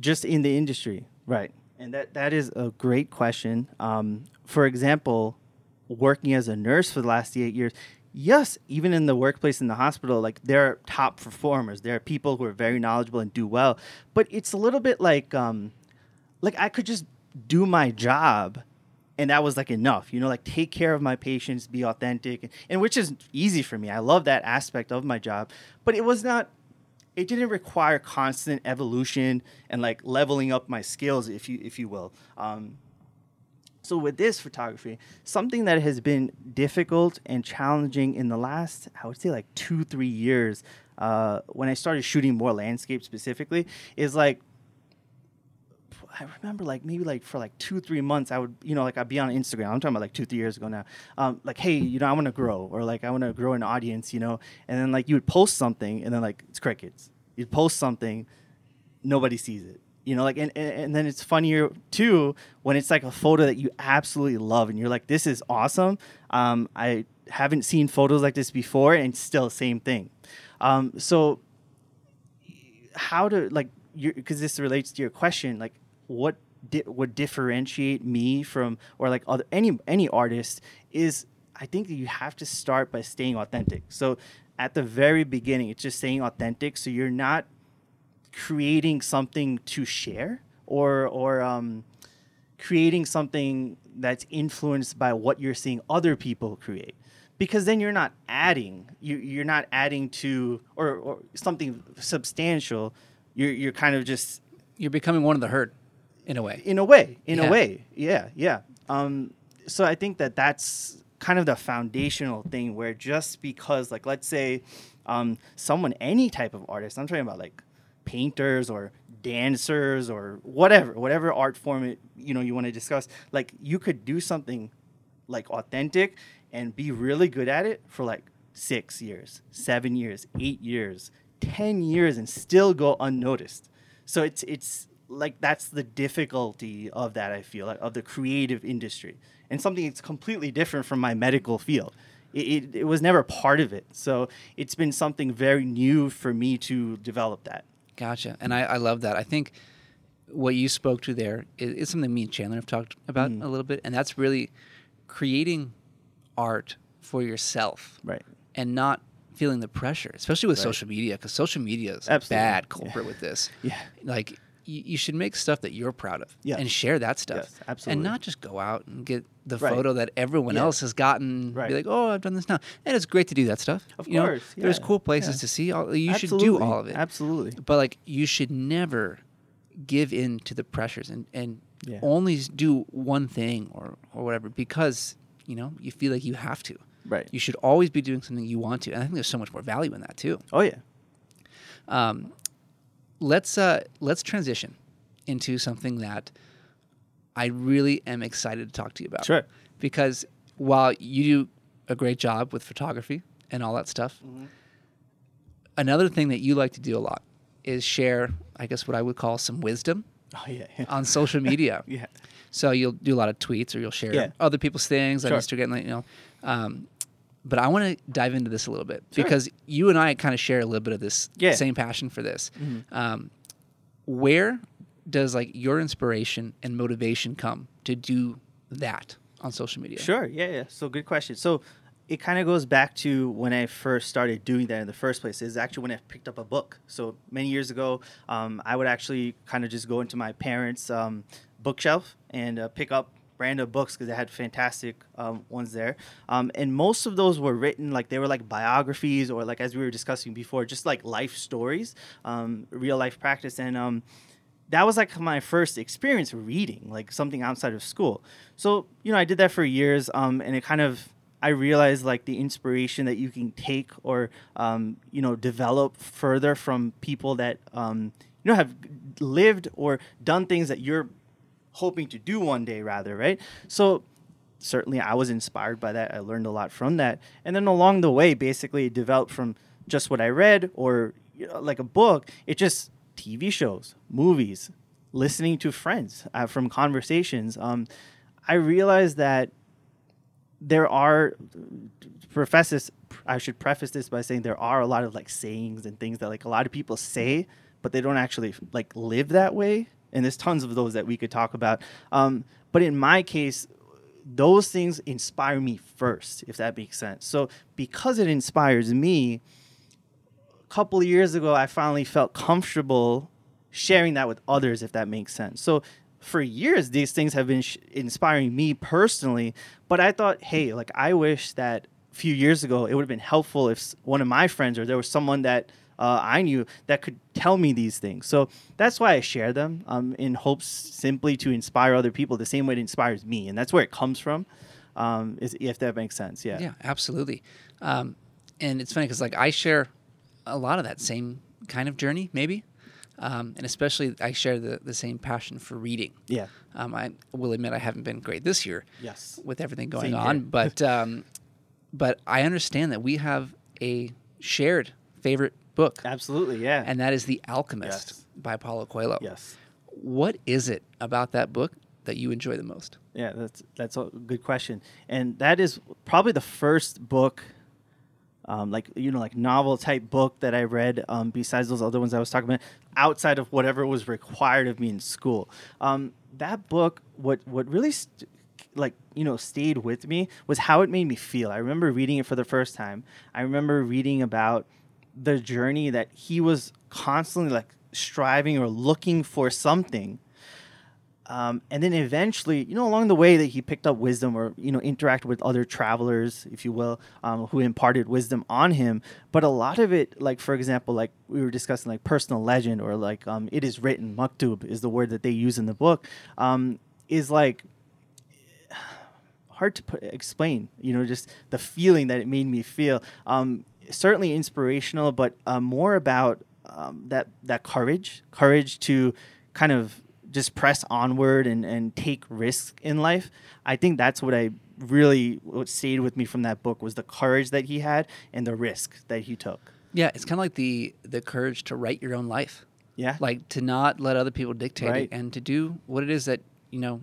just in the industry, right? And that that is a great question. Um, for example, working as a nurse for the last eight years, yes, even in the workplace in the hospital, like there are top performers. There are people who are very knowledgeable and do well. But it's a little bit like, um, like I could just do my job, and that was like enough. You know, like take care of my patients, be authentic, and, and which is easy for me. I love that aspect of my job. But it was not it didn't require constant evolution and like leveling up my skills, if you if you will. Um, so with this photography, something that has been difficult and challenging in the last, I would say like two three years, uh, when I started shooting more landscape specifically, is like I remember like maybe like for like two three months I would you know like I'd be on Instagram. I'm talking about like two three years ago now. Um, like hey you know I want to grow or like I want to grow an audience you know? And then like you would post something and then like it's crickets. You'd post something nobody sees it you know? Like and, and, and then it's funnier too when it's like a photo that you absolutely love and you're like this is awesome. Um, I haven't seen photos like this before and still same thing. Um, so how to like because this relates to your question like what di- would differentiate me from or like other any any artist is i think that you have to start by staying authentic. So at the very beginning it's just staying authentic. So you're not creating something to share or or um creating something that's influenced by what you're seeing other people create. Because then you're not adding you, you're not adding to or, or something substantial. You're, you're kind of just You're becoming one of the herd, in a way. in a way in Yeah. a way yeah yeah um, so i think that that's kind of the foundational thing where just because like let's say um, someone any type of artist i'm talking about like painters or dancers or whatever whatever art form it, you know you want to discuss like you could do something like authentic and be really good at it for like six years seven years eight years ten years and still go unnoticed so it's it's like that's the difficulty of that i feel like, of the creative industry and something that's completely different from my medical field it, it, it was never part of it so it's been something very new for me to develop that Gotcha. And I, I love that. I think what you spoke to there is, is something me and Chandler have talked about Mm. a little bit, and that's really creating art for yourself right and not feeling the pressure, especially with Right. social media, because social media is Absolutely. bad culprit with this. yeah Like, you, you should make stuff that you're proud of Yeah. and share that stuff. Yes, And not just go out and get the Right. photo that everyone Yeah. else has gotten. Right. Be like, oh, I've done this now. And it's great to do that stuff. Of You know, course, there's cool places yeah. to see. All, you should do all of it absolutely but like you should never give in to the pressures and and Yeah. only do one thing or or whatever because you know you feel like you have to right you should always be doing something you want to and i think there's so much more value in that too oh yeah um, let's uh let's transition into something that i really am excited to talk to you about Sure. because while you do a great job with photography and all that stuff Mm-hmm. another thing that you like to do a lot is share i guess what i would call some wisdom oh yeah on social media yeah so you'll do a lot of tweets or you'll share Yeah. other people's things on Sure. instagram like, you know um, but i want to dive into this a little bit Sure. because you and i kind of share a little bit of this Yeah. same passion for this Mhm. um, where does like your inspiration and motivation come to do that on social media? Sure. Yeah. Yeah. So good question. So it kind of goes back to when I first started doing that in the first place. Is actually when I picked up a book. So many years ago, um, I would actually kind of just go into my parents' um, bookshelf and uh, pick up random books because they had fantastic um, ones there. Um, and most of those were written like they were like biographies or like as we were discussing before, just like life stories, um, real life practice. And um, that was like my first experience reading, like something outside of school. So you know, I did that for years, um, and it kind of I realized like the inspiration that you can take or um, you know develop further from people that you know have lived or done things that you're hoping to do one day rather right? So certainly i was inspired by that. I learned a lot from that. And then along the way basically it developed from just what i read or you know, like a book. It just tv shows movies listening to friends uh, from conversations. Um, i realized that there are professors i should preface this by saying there are a lot of like sayings and things that like a lot of people say but they don't actually like live that way and there's tons of those that we could talk about. Um, but in my case those things inspire me first if that makes sense. So because it inspires me a couple of years ago i finally felt comfortable sharing that with others if that makes sense. So for years these things have been sh- inspiring me personally but i thought hey like i wish that a few years ago it would have been helpful if one of my friends or there was someone that uh, i knew that could tell me these things. So that's why i share them um, in hopes simply to inspire other people the same way it inspires me and that's where it comes from um, is, if that makes sense yeah. Yeah, absolutely. Um, and it's funny because like I share a lot of that same kind of journey, maybe, um, and especially I share the the same passion for reading. yeah. Um, I will admit I haven't been great this year yes. with everything going Same on, but um, but I understand that we have a shared favorite book, absolutely yeah and that is The Alchemist Yes. by Paulo Coelho. yes What is it about that book that you enjoy the most? Yeah, that's that's a good question, and that is probably the first book, um, like you know, like novel type book that I read. Um, besides those other ones I was talking about, outside of whatever was required of me in school. Um, that book, what what really st- like you know stayed with me was how it made me feel. I remember reading it for the first time. I remember reading about the journey that he was constantly like striving or looking for something um, and then eventually, you know, along the way that he picked up wisdom or, you know, interacted with other travelers, if you will, um, who imparted wisdom on him. But a lot of it, like, for example, like we were discussing, like personal legend or like um, it is written, maktub is the word that they use in the book, um, is like hard to put, explain, you know, just the feeling that it made me feel. Um, certainly inspirational, but uh, more about um, that, that courage, courage to kind of just press onward and, and take risks in life. I think that's what I really what stayed with me from that book was the courage that he had and the risk that he took. Yeah, it's kind of like the the courage to write your own life. Yeah. like to not let other people dictate Right. it and to do what it is that you know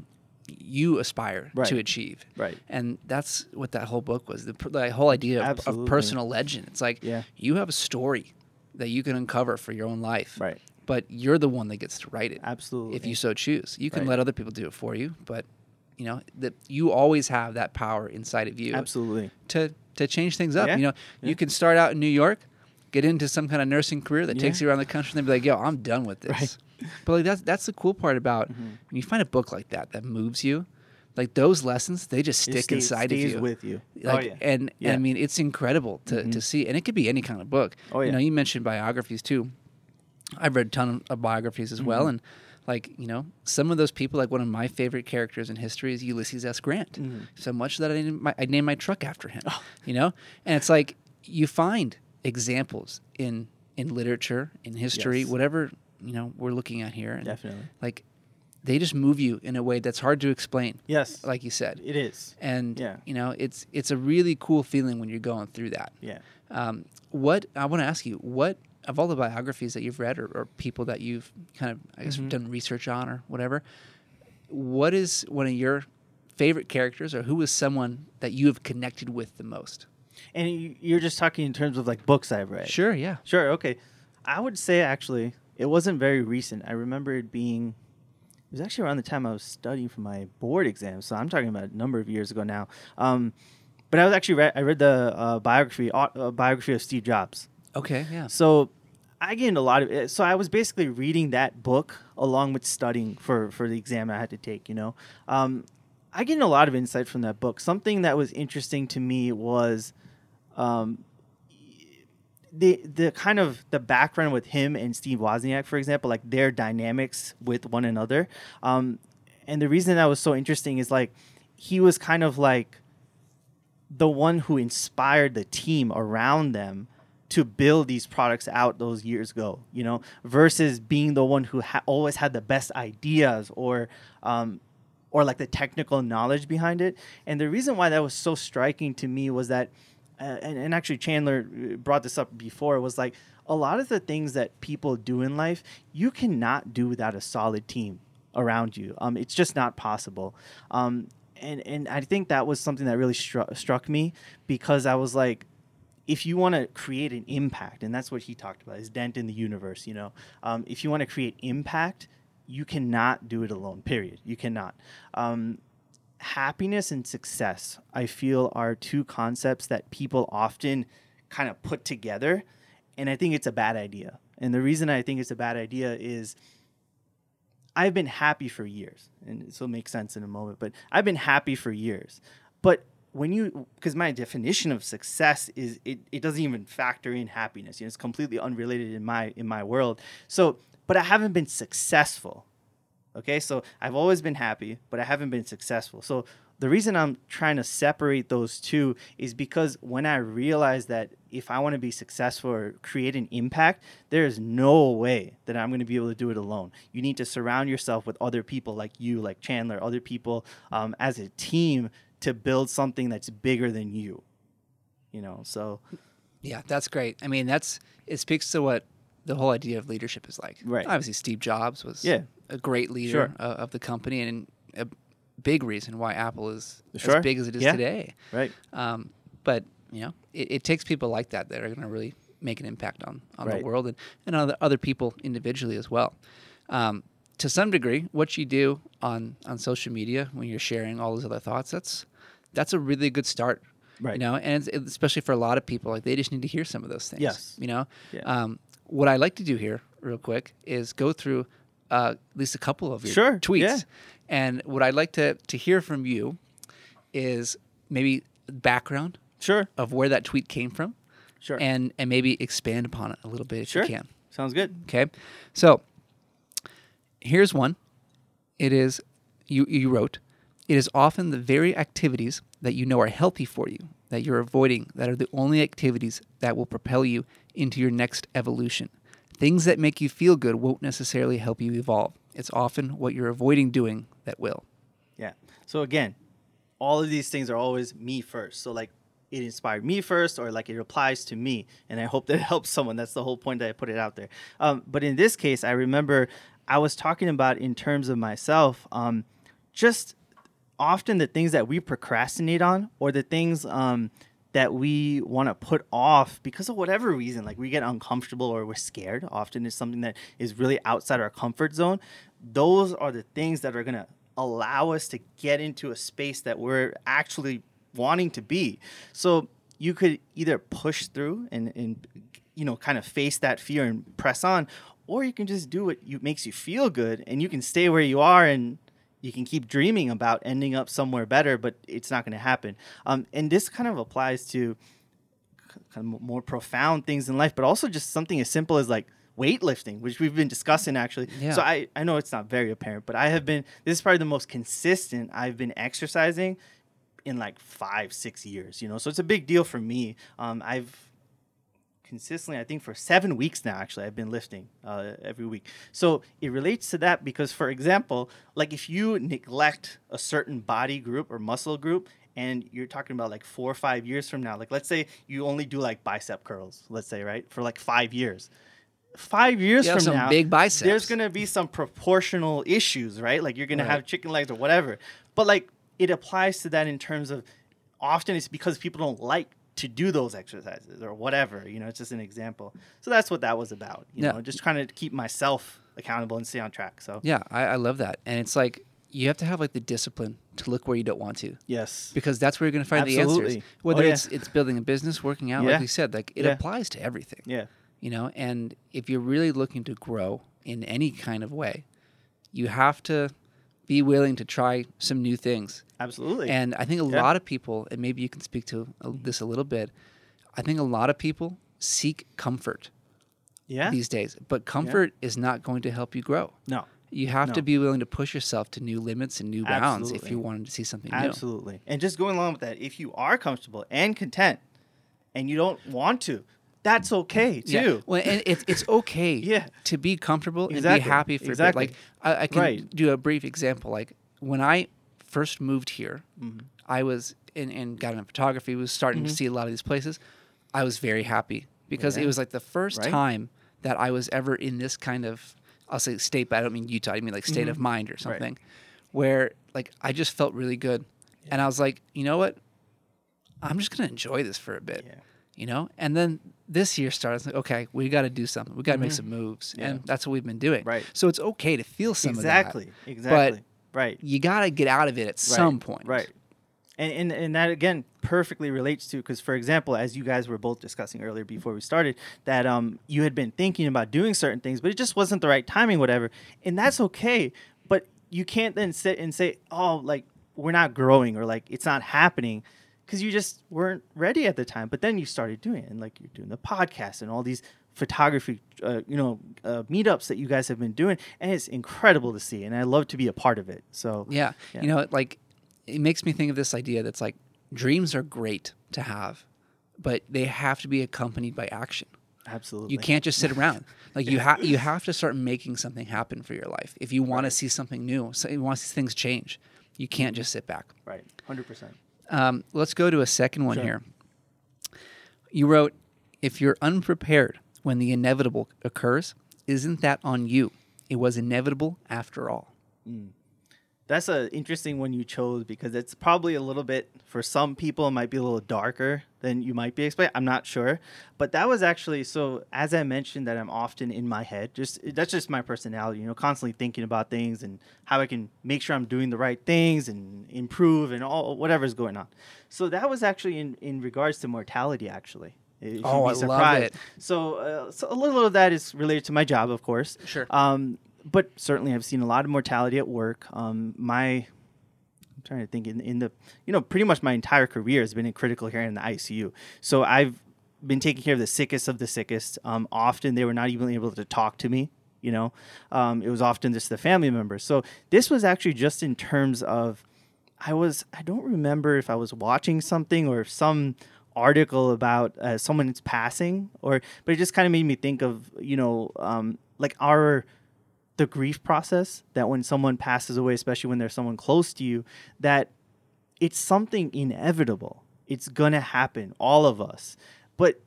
you aspire Right. to achieve Right. and that's what that whole book was the, the whole idea of, of personal legend it's like Yeah. you have a story that you can uncover for your own life Right. but you're the one that gets to write it Absolutely. if you so choose you can Right. let other people do it for you but you know that you always have that power inside of you Absolutely. to to change things up. Yeah. You know, Yeah. you can start out in New York, get into some kind of nursing career that takes you around the country, and then be like, "Yo, I'm done with this." Right. Mm-hmm. But like that's that's the cool part about when you find a book like that that moves you. Like those lessons, they just stick inside of stays you. with you. Like, oh yeah. and, Yeah. and I mean, it's incredible to, to see, and it could be any kind of book. Oh, yeah. You know, you mentioned biographies too. I've read a ton of biographies as Mm-hmm. well, and like you know, some of those people, like one of my favorite characters in history is Ulysses S. Grant. Mm-hmm. So much that I named my, I named my truck after him. Oh. You know, and it's like you find examples in in literature, in history, Yes. whatever you know we're looking at here, and Definitely. like they just move you in a way that's hard to explain. Yes. Like you said, it is. and Yeah. you know it's it's a really cool feeling when you're going through that. Yeah. Um, what I want to ask you, what of all the biographies that you've read or, or people that you've kind of I guess Mhm. done research on or whatever, what is one of your favorite characters or who is someone that you have connected with the most? And you're just talking in terms of like books I've read. Sure, yeah. Sure. Okay. I would say actually it wasn't very recent. I remember it being it was actually around the time I was studying for my board exam. So I'm talking about a number of years ago now. Um, but I was actually read, I read the uh, biography uh, biography of Steve Jobs. Okay, yeah. So I gained a lot of it. So I was basically reading that book along with studying for for the exam I had to take. You know, um, I gained a lot of insight from that book. Something that was interesting to me was. Um, the the kind of the background with him and Steve Wozniak, for example, like their dynamics with one another. Um, and the reason that was so interesting is like he was kind of like the one who inspired the team around them to build these products out those years ago, you know, versus being the one who ha- always had the best ideas or um, or like the technical knowledge behind it. And the reason why that was so striking to me was that, and, and actually Chandler uh, brought this up before, was like a lot of the things that people do in life, you cannot do without a solid team around you. Um, it's just not possible. Um, and and I think that was something that really stru- struck me because I was like, if you want to create an impact, and that's what he talked about, his dent in the universe. You know, um, if you want to create impact, you cannot do it alone. Period. You cannot. Um, happiness and success, I feel, are two concepts that people often kind of put together, and I think it's a bad idea. And the reason I think it's a bad idea is I've been happy for years, and this will make sense in a moment. But I've been happy for years. But when you, because my definition of success is it, it doesn't even factor in happiness. You know, it's completely unrelated in my in my world. So, but I haven't been successful. Okay, so I've always been happy, but I haven't been successful. So the reason I'm trying to separate those two is because when I realized that if I want to be successful or create an impact, there is no way that I'm going to be able to do it alone. You need to surround yourself with other people like you, like Chandler, other people um, as a team to build something that's bigger than you. You know, so. Yeah, that's great. I mean, that's it speaks to what the whole idea of leadership is like. Right. Obviously, Steve Jobs was Yeah. a great leader Sure. uh, of the company and a big reason why Apple is Sure. as big as it is Yeah. today. Right. Um, but you know, it, it takes people like that that are going to really make an impact on, on the world and, and other other people individually as well. Um, to some degree, what you do on on social media when you're sharing all those other thoughts, that's that's a really good start. Right. You know, and especially for a lot of people, like they just need to hear some of those things. Yes. You know, Yeah. um, what I like to do here, real quick, is go through uh, at least a couple of your Sure, tweets. yeah. And what I'd like to to hear from you is maybe background Sure. of where that tweet came from, Sure. and and maybe expand upon it a little bit if sure. you can. Sounds good. Okay, so here's one. It is you you wrote. It is often the very activities that you know are healthy for you that you're avoiding that are the only activities that will propel you into your next evolution. Things that make you feel good won't necessarily help you evolve. It's often what you're avoiding doing that will. Yeah. So again, all of these things are always me first. So like it inspired me first or like it applies to me and I hope that it helps someone. That's the whole point that I put it out there. Um, but in this case, I remember I was talking about in terms of myself, um, just often the things that we procrastinate on or the things um, that we want to put off because of whatever reason like we get uncomfortable or we're scared often is something that is really outside our comfort zone. Those are the things that are going to allow us to get into a space that we're actually wanting to be. So you could either push through and, and you know kind of face that fear and press on or you can just do what you makes you feel good and you can stay where you are and you can keep dreaming about ending up somewhere better, but it's not going to happen. Um, and this kind of applies to kind of more profound things in life, but also just something as simple as like weightlifting, which we've been discussing actually. Yeah. So I, I know it's not very apparent, but I have been, this is probably the most consistent I've been exercising in like five, six years, you know? So it's a big deal for me. Um, I've, consistently, I think for seven weeks now, actually, I've been lifting uh, every week. So it relates to that because, for example, like if you neglect a certain body group or muscle group, and you're talking about like four or five years from now, like let's say you only do like bicep curls, let's say, right, for like five years. Five years You from now, big biceps. there's gonna be some proportional issues, right? Like you're gonna Right. have chicken legs or whatever. But like it applies to that in terms of often it's because people don't like to do those exercises or whatever. You know, it's just an example. So that's what that was about. You Yeah. know, just trying to keep myself accountable and stay on track. So Yeah, I, I love that. And it's like you have to have like the discipline to look where you don't want to. yes, Because that's where you're going to find the Absolutely. answers. Whether Oh, yeah. it's it's building a business, working out, Yeah. like we said, like it Yeah. applies to everything. yeah, You know, and if you're really looking to grow in any kind of way, you have to be willing to try some new things. Absolutely. And I think a Yeah. lot of people, and maybe you can speak to uh, this a little bit, I think a lot of people seek comfort yeah, these days, but comfort is not going to help you grow. no, You have to be willing to push yourself to new limits and new bounds if you wanted to see something new. absolutely. And just going along with that, if you are comfortable and content, and you don't want to, that's okay too. Yeah. Well, and it's it's okay Yeah. to be comfortable and be happy for Exactly. a bit. Like I, I can Right. do a brief example. Like when I first moved here, Mm-hmm. I was in and got into photography. Was starting to see a lot of these places. I was very happy because it was like the first Right. time that I was ever in this kind of I'll say state, but I don't mean Utah. I mean like state of mind or something, where like I just felt really good, and I was like, you know what, I'm just gonna enjoy this for a bit Yeah. you know and then this year started like okay we got to do something we got to make some moves Mm-hmm. Yeah. and that's what we've been doing Right. so it's okay to feel some exactly, of that exactly, right. you got to get out of it at Right, some point Right. And, and, and that again perfectly relates to because for example as you guys were both discussing earlier before we started that um you had been thinking about doing certain things but it just wasn't the right timing whatever and that's okay but you can't then sit and say oh like we're not growing or like it's not happening because you just weren't ready at the time but then you started doing it and like you're doing the podcast and all these photography uh, you know uh, meetups that you guys have been doing and it's incredible to see and i love to be a part of it so yeah. Yeah. you know like it makes me think of this idea that's like dreams are great to have but they have to be accompanied by action absolutely you can't just sit around like you have you have to start making something happen for your life if you want to see something new so you want to see things change you can't just sit back Right, hundred percent. Um, let's go to a second one Sure. here. You wrote, if you're unprepared when the inevitable occurs, isn't that on you? It was inevitable after all. Mm. That's an interesting one you chose because it's probably a little bit for some people it might be a little darker than you might be expecting. I'm not sure, but that was actually so. As I mentioned, that I'm often in my head. Just that's just my personality. You know, constantly thinking about things and how I can make sure I'm doing the right things and improve and all whatever's going on. So that was actually in in regards to mortality. Actually. If Oh, I love it. So, uh, so a little of that is related to my job, of course. Sure. Um, but certainly, I've seen a lot of mortality at work. Um, my I'm trying to think in, in the you know pretty much my entire career has been in critical care in the ICU. So I've been taking care of the sickest of the sickest. Um, often they were not even able to talk to me. You know, um, it was often just the family members. So this was actually just in terms of I was I don't remember if I was watching something or if some article about uh, someone's passing or but it just kind of made me think of you know um, like our the grief process that when someone passes away especially when there's someone close to you that it's something inevitable. It's gonna happen all of us. But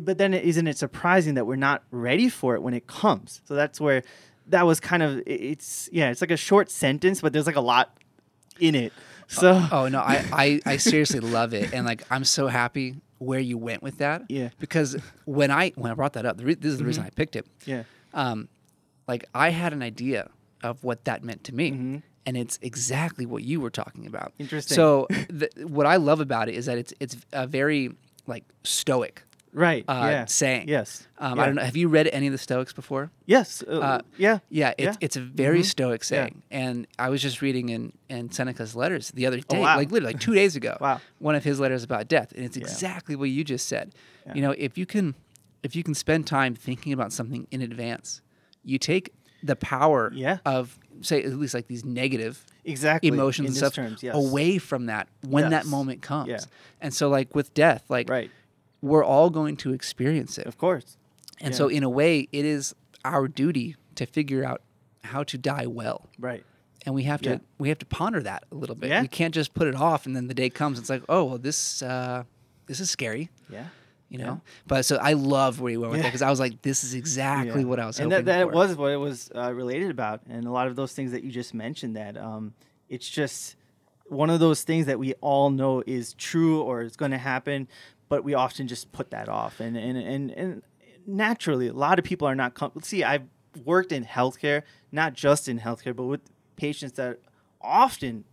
but then isn't it surprising that we're not ready for it when it comes? So that's where that was kind of it's yeah it's like a short sentence but there's like a lot in it so Oh no, I, I, I seriously love it, and like I'm so happy where you went with that. Yeah. Because when I when I brought that up, the re- this is the reason I picked it. yeah Um, like I had an idea of what that meant to me, Mm-hmm. and it's exactly what you were talking about. Interesting. So the, what I love about it is that it's it's a very like stoic right uh, yeah saying. yes Um, yeah. I don't know. Have you read any of the Stoics before? yes uh, Uh, yeah Yeah, it's Yeah. it's a very Mhm. stoic saying. And I was just reading in, in Seneca's letters the other day, Oh, wow. like literally like two days ago. Wow. One of his letters about death. And it's exactly what you just said. You know, if you can if you can spend time thinking about something in advance, you take the power of say at least like these negative exactly emotions and stuff terms, yes. away from that when that moment comes. Yeah. And so like with death, like right we're all going to experience it. of course And Yeah. so in a way it is our duty to figure out how to die well right and we have to Yeah. we have to ponder that a little bit. Yeah. We can't just put it off, and then the day comes. It's like, oh well, this uh, this is scary, yeah you know. But so I love where you went with that because I was like, this is exactly Yeah. what I was and that, that for. was what it was uh, related about and a lot of those things that you just mentioned that um, it's just one of those things that we all know is true or is going to happen but we often just put that off and and and, and naturally, a lot of people are not. Com- See, I've worked in healthcare, not just in healthcare, but with patients that often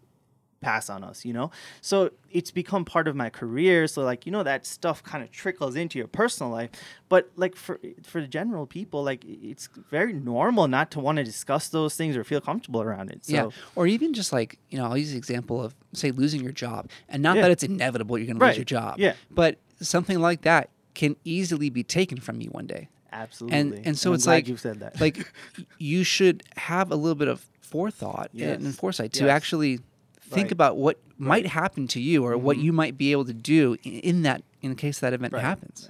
pass on us, you know? So it's become part of my career. So like, you know, that stuff kind of trickles into your personal life. But like for for the general people, like it's very normal not to want to discuss those things or feel comfortable around it. So yeah. Or even just like, you know, I'll use the example of say losing your job. And not Yeah. that it's inevitable you're gonna lose your job. Yeah. But something like that can easily be taken from you one day. absolutely. and and so I'm it's like you said that. like you should have a little bit of forethought and- and Yes. foresight to Yes. actually think Right. about what might happen to you or what Mhm. you might be able to do in that in case that event Right. happens.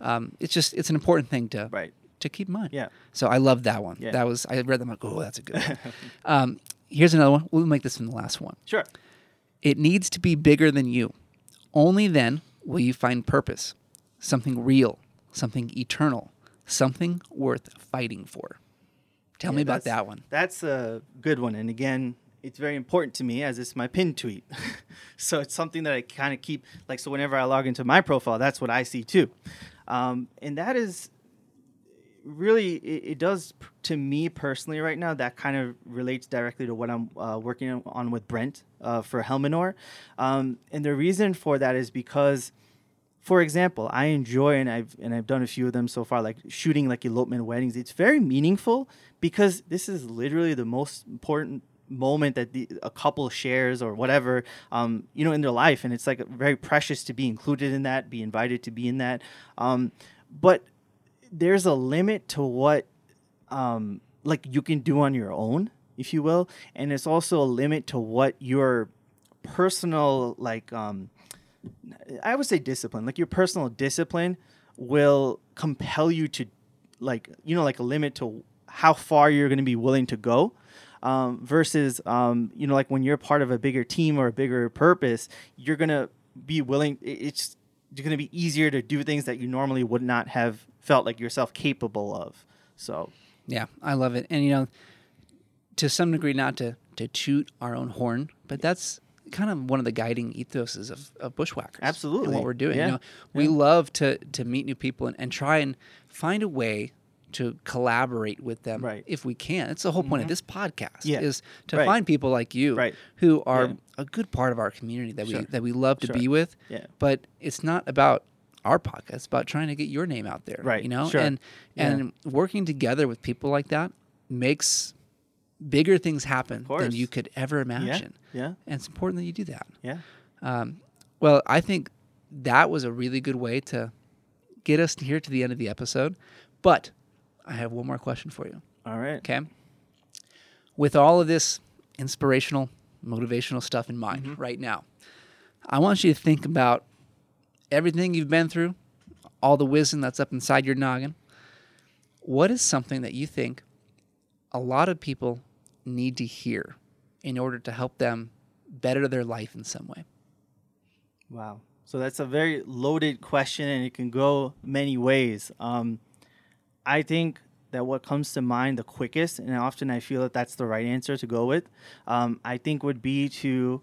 Um, it's just it's an important thing to right. to keep in mind. Yeah. So I love that one. Yeah. That was I read them like oh that's a good one. um, here's another one. We'll make this from the last one. Sure. It needs to be bigger than you. Only then will you find purpose, something real, something eternal, something worth fighting for. Tell me about that one. That's a good one. And again, it's very important to me as it's my pin tweet. so it's something that I kind of keep like so whenever I log into my profile, that's what I see too. Um, and that is really it, it does to me personally right now that kind of relates directly to what i'm uh, working on with brent uh, for helminor um, and the reason for that is because for example i enjoy and i've and i've done a few of them so far like shooting like elopement weddings it's very meaningful because this is literally the most important moment that the, a couple shares or whatever um, you know in their life. And it's like very precious to be included in that be invited to be in that. Um, but there's a limit to what um like you can do on your own if you will. And it's also a limit to what your personal like um i would say discipline. Like your personal discipline will compel you to like you know like a limit to how far you're going to be willing to go um, versus um, you know like when you're part of a bigger team or a bigger purpose you're going to be willing it- it's going to be easier to do things that you normally would not have felt like yourself capable of so Yeah, I love it. And you know, to some degree, not to to toot our own horn, but that's kind of one of the guiding ethoses of, of bushwhackers. and Absolutely. what we're doing. Yeah. You know, we love to to meet new people and, and try and find a way to collaborate with them Right. if we can. It's the whole point of this podcast Yeah. is to Right. find people like you Right. who are Yeah. a good part of our community that Sure. we that we love to Sure. be with. Yeah. But it's not about our podcast. It's about trying to get your name out there. Right. You know? Sure. And and working together with people like that makes bigger things happen than you could ever imagine. yeah And it's important that you do that. yeah Um, well, I think that was a really good way to get us here to the end of the episode. But I have one more question for you. all right Okay. With all of this inspirational, motivational stuff in mind Mm-hmm. right now, I want you to think about everything you've been through, all the wisdom that's up inside your noggin. What is something that you think a lot of people need to hear in order to help them better their life in some way? Wow. So that's a very loaded question and it can go many ways. Um, I think that what comes to mind the quickest, and often I feel that that's the right answer to go with, um, I think would be to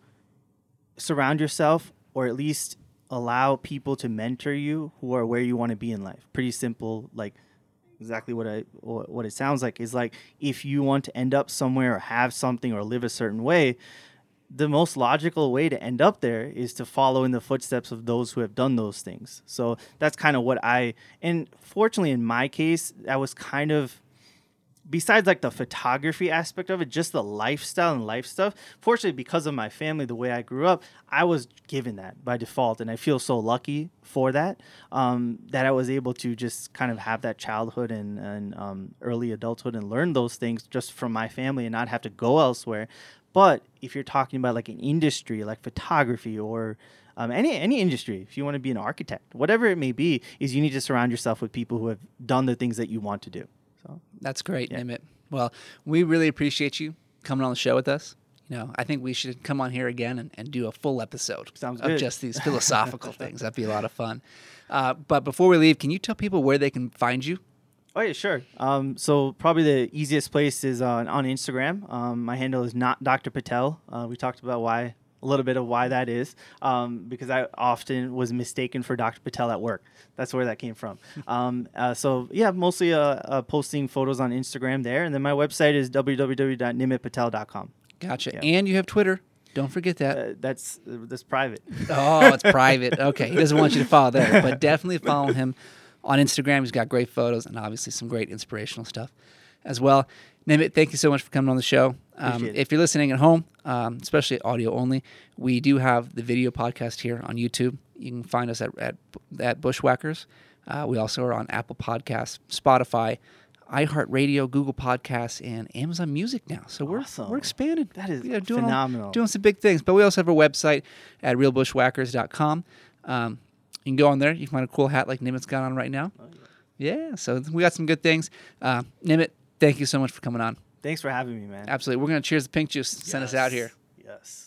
surround yourself or at least allow people to mentor you who are where you want to be in life. Pretty simple, like exactly what I what it sounds like is like if you want to end up somewhere or have something or live a certain way, the most logical way to end up there is to follow in the footsteps of those who have done those things. So that's kind of what I and fortunately in my case that was kind of besides like the photography aspect of it, just the lifestyle and life stuff. Fortunately, because of my family, the way I grew up, I was given that by default, and I feel so lucky for that. Um, that I was able to just kind of have that childhood and, and um, early adulthood and learn those things just from my family and not have to go elsewhere. But if you're talking about like an industry like photography or um, any any industry, if you want to be an architect, whatever it may be, is you need to surround yourself with people who have done the things that you want to do. So That's great, Nimit. Well, we really appreciate you coming on the show with us. You know, I think we should come on here again and, and do a full episode Sounds of good. just these philosophical things. That'd be a lot of fun. Uh, but before we leave, can you tell people where they can find you? Oh yeah, sure. Um, so probably the easiest place is on on Instagram. Um, my handle is not Dr. Patel. Uh, we talked about why a little bit of why that is, um, because I often was mistaken for Dr. Patel at work. That's where that came from. um, uh, so yeah, mostly uh, uh, posting photos on Instagram there, and then my website is www.nimitpatel.com. Gotcha. Yeah. And you have Twitter. Don't forget that. Uh, that's that's private. Oh, it's private. Okay, he doesn't want you to follow there, but definitely follow him on Instagram. He's got great photos and obviously some great inspirational stuff as well. Nimit, thank you so much for coming on the show. Um, if you're listening at home, um, especially audio only, we do have the video podcast here on YouTube. You can find us at at, at Bushwhackers. Uh, we also are on Apple Podcasts, Spotify, iHeartRadio, Google Podcasts, and Amazon Music now. So we're Awesome. we're expanded. That is doing all- phenomenal. doing some big things. But we also have our website at realbushwhackers.com. Um, you can go on there. You can find a cool hat like Nimit's got on right now. Oh, yeah, so we got some good things. Uh, Nimit, thank you so much for coming on. Thanks for having me, man. Absolutely. We're going to cheers the pink juice. Send us out here. Yes.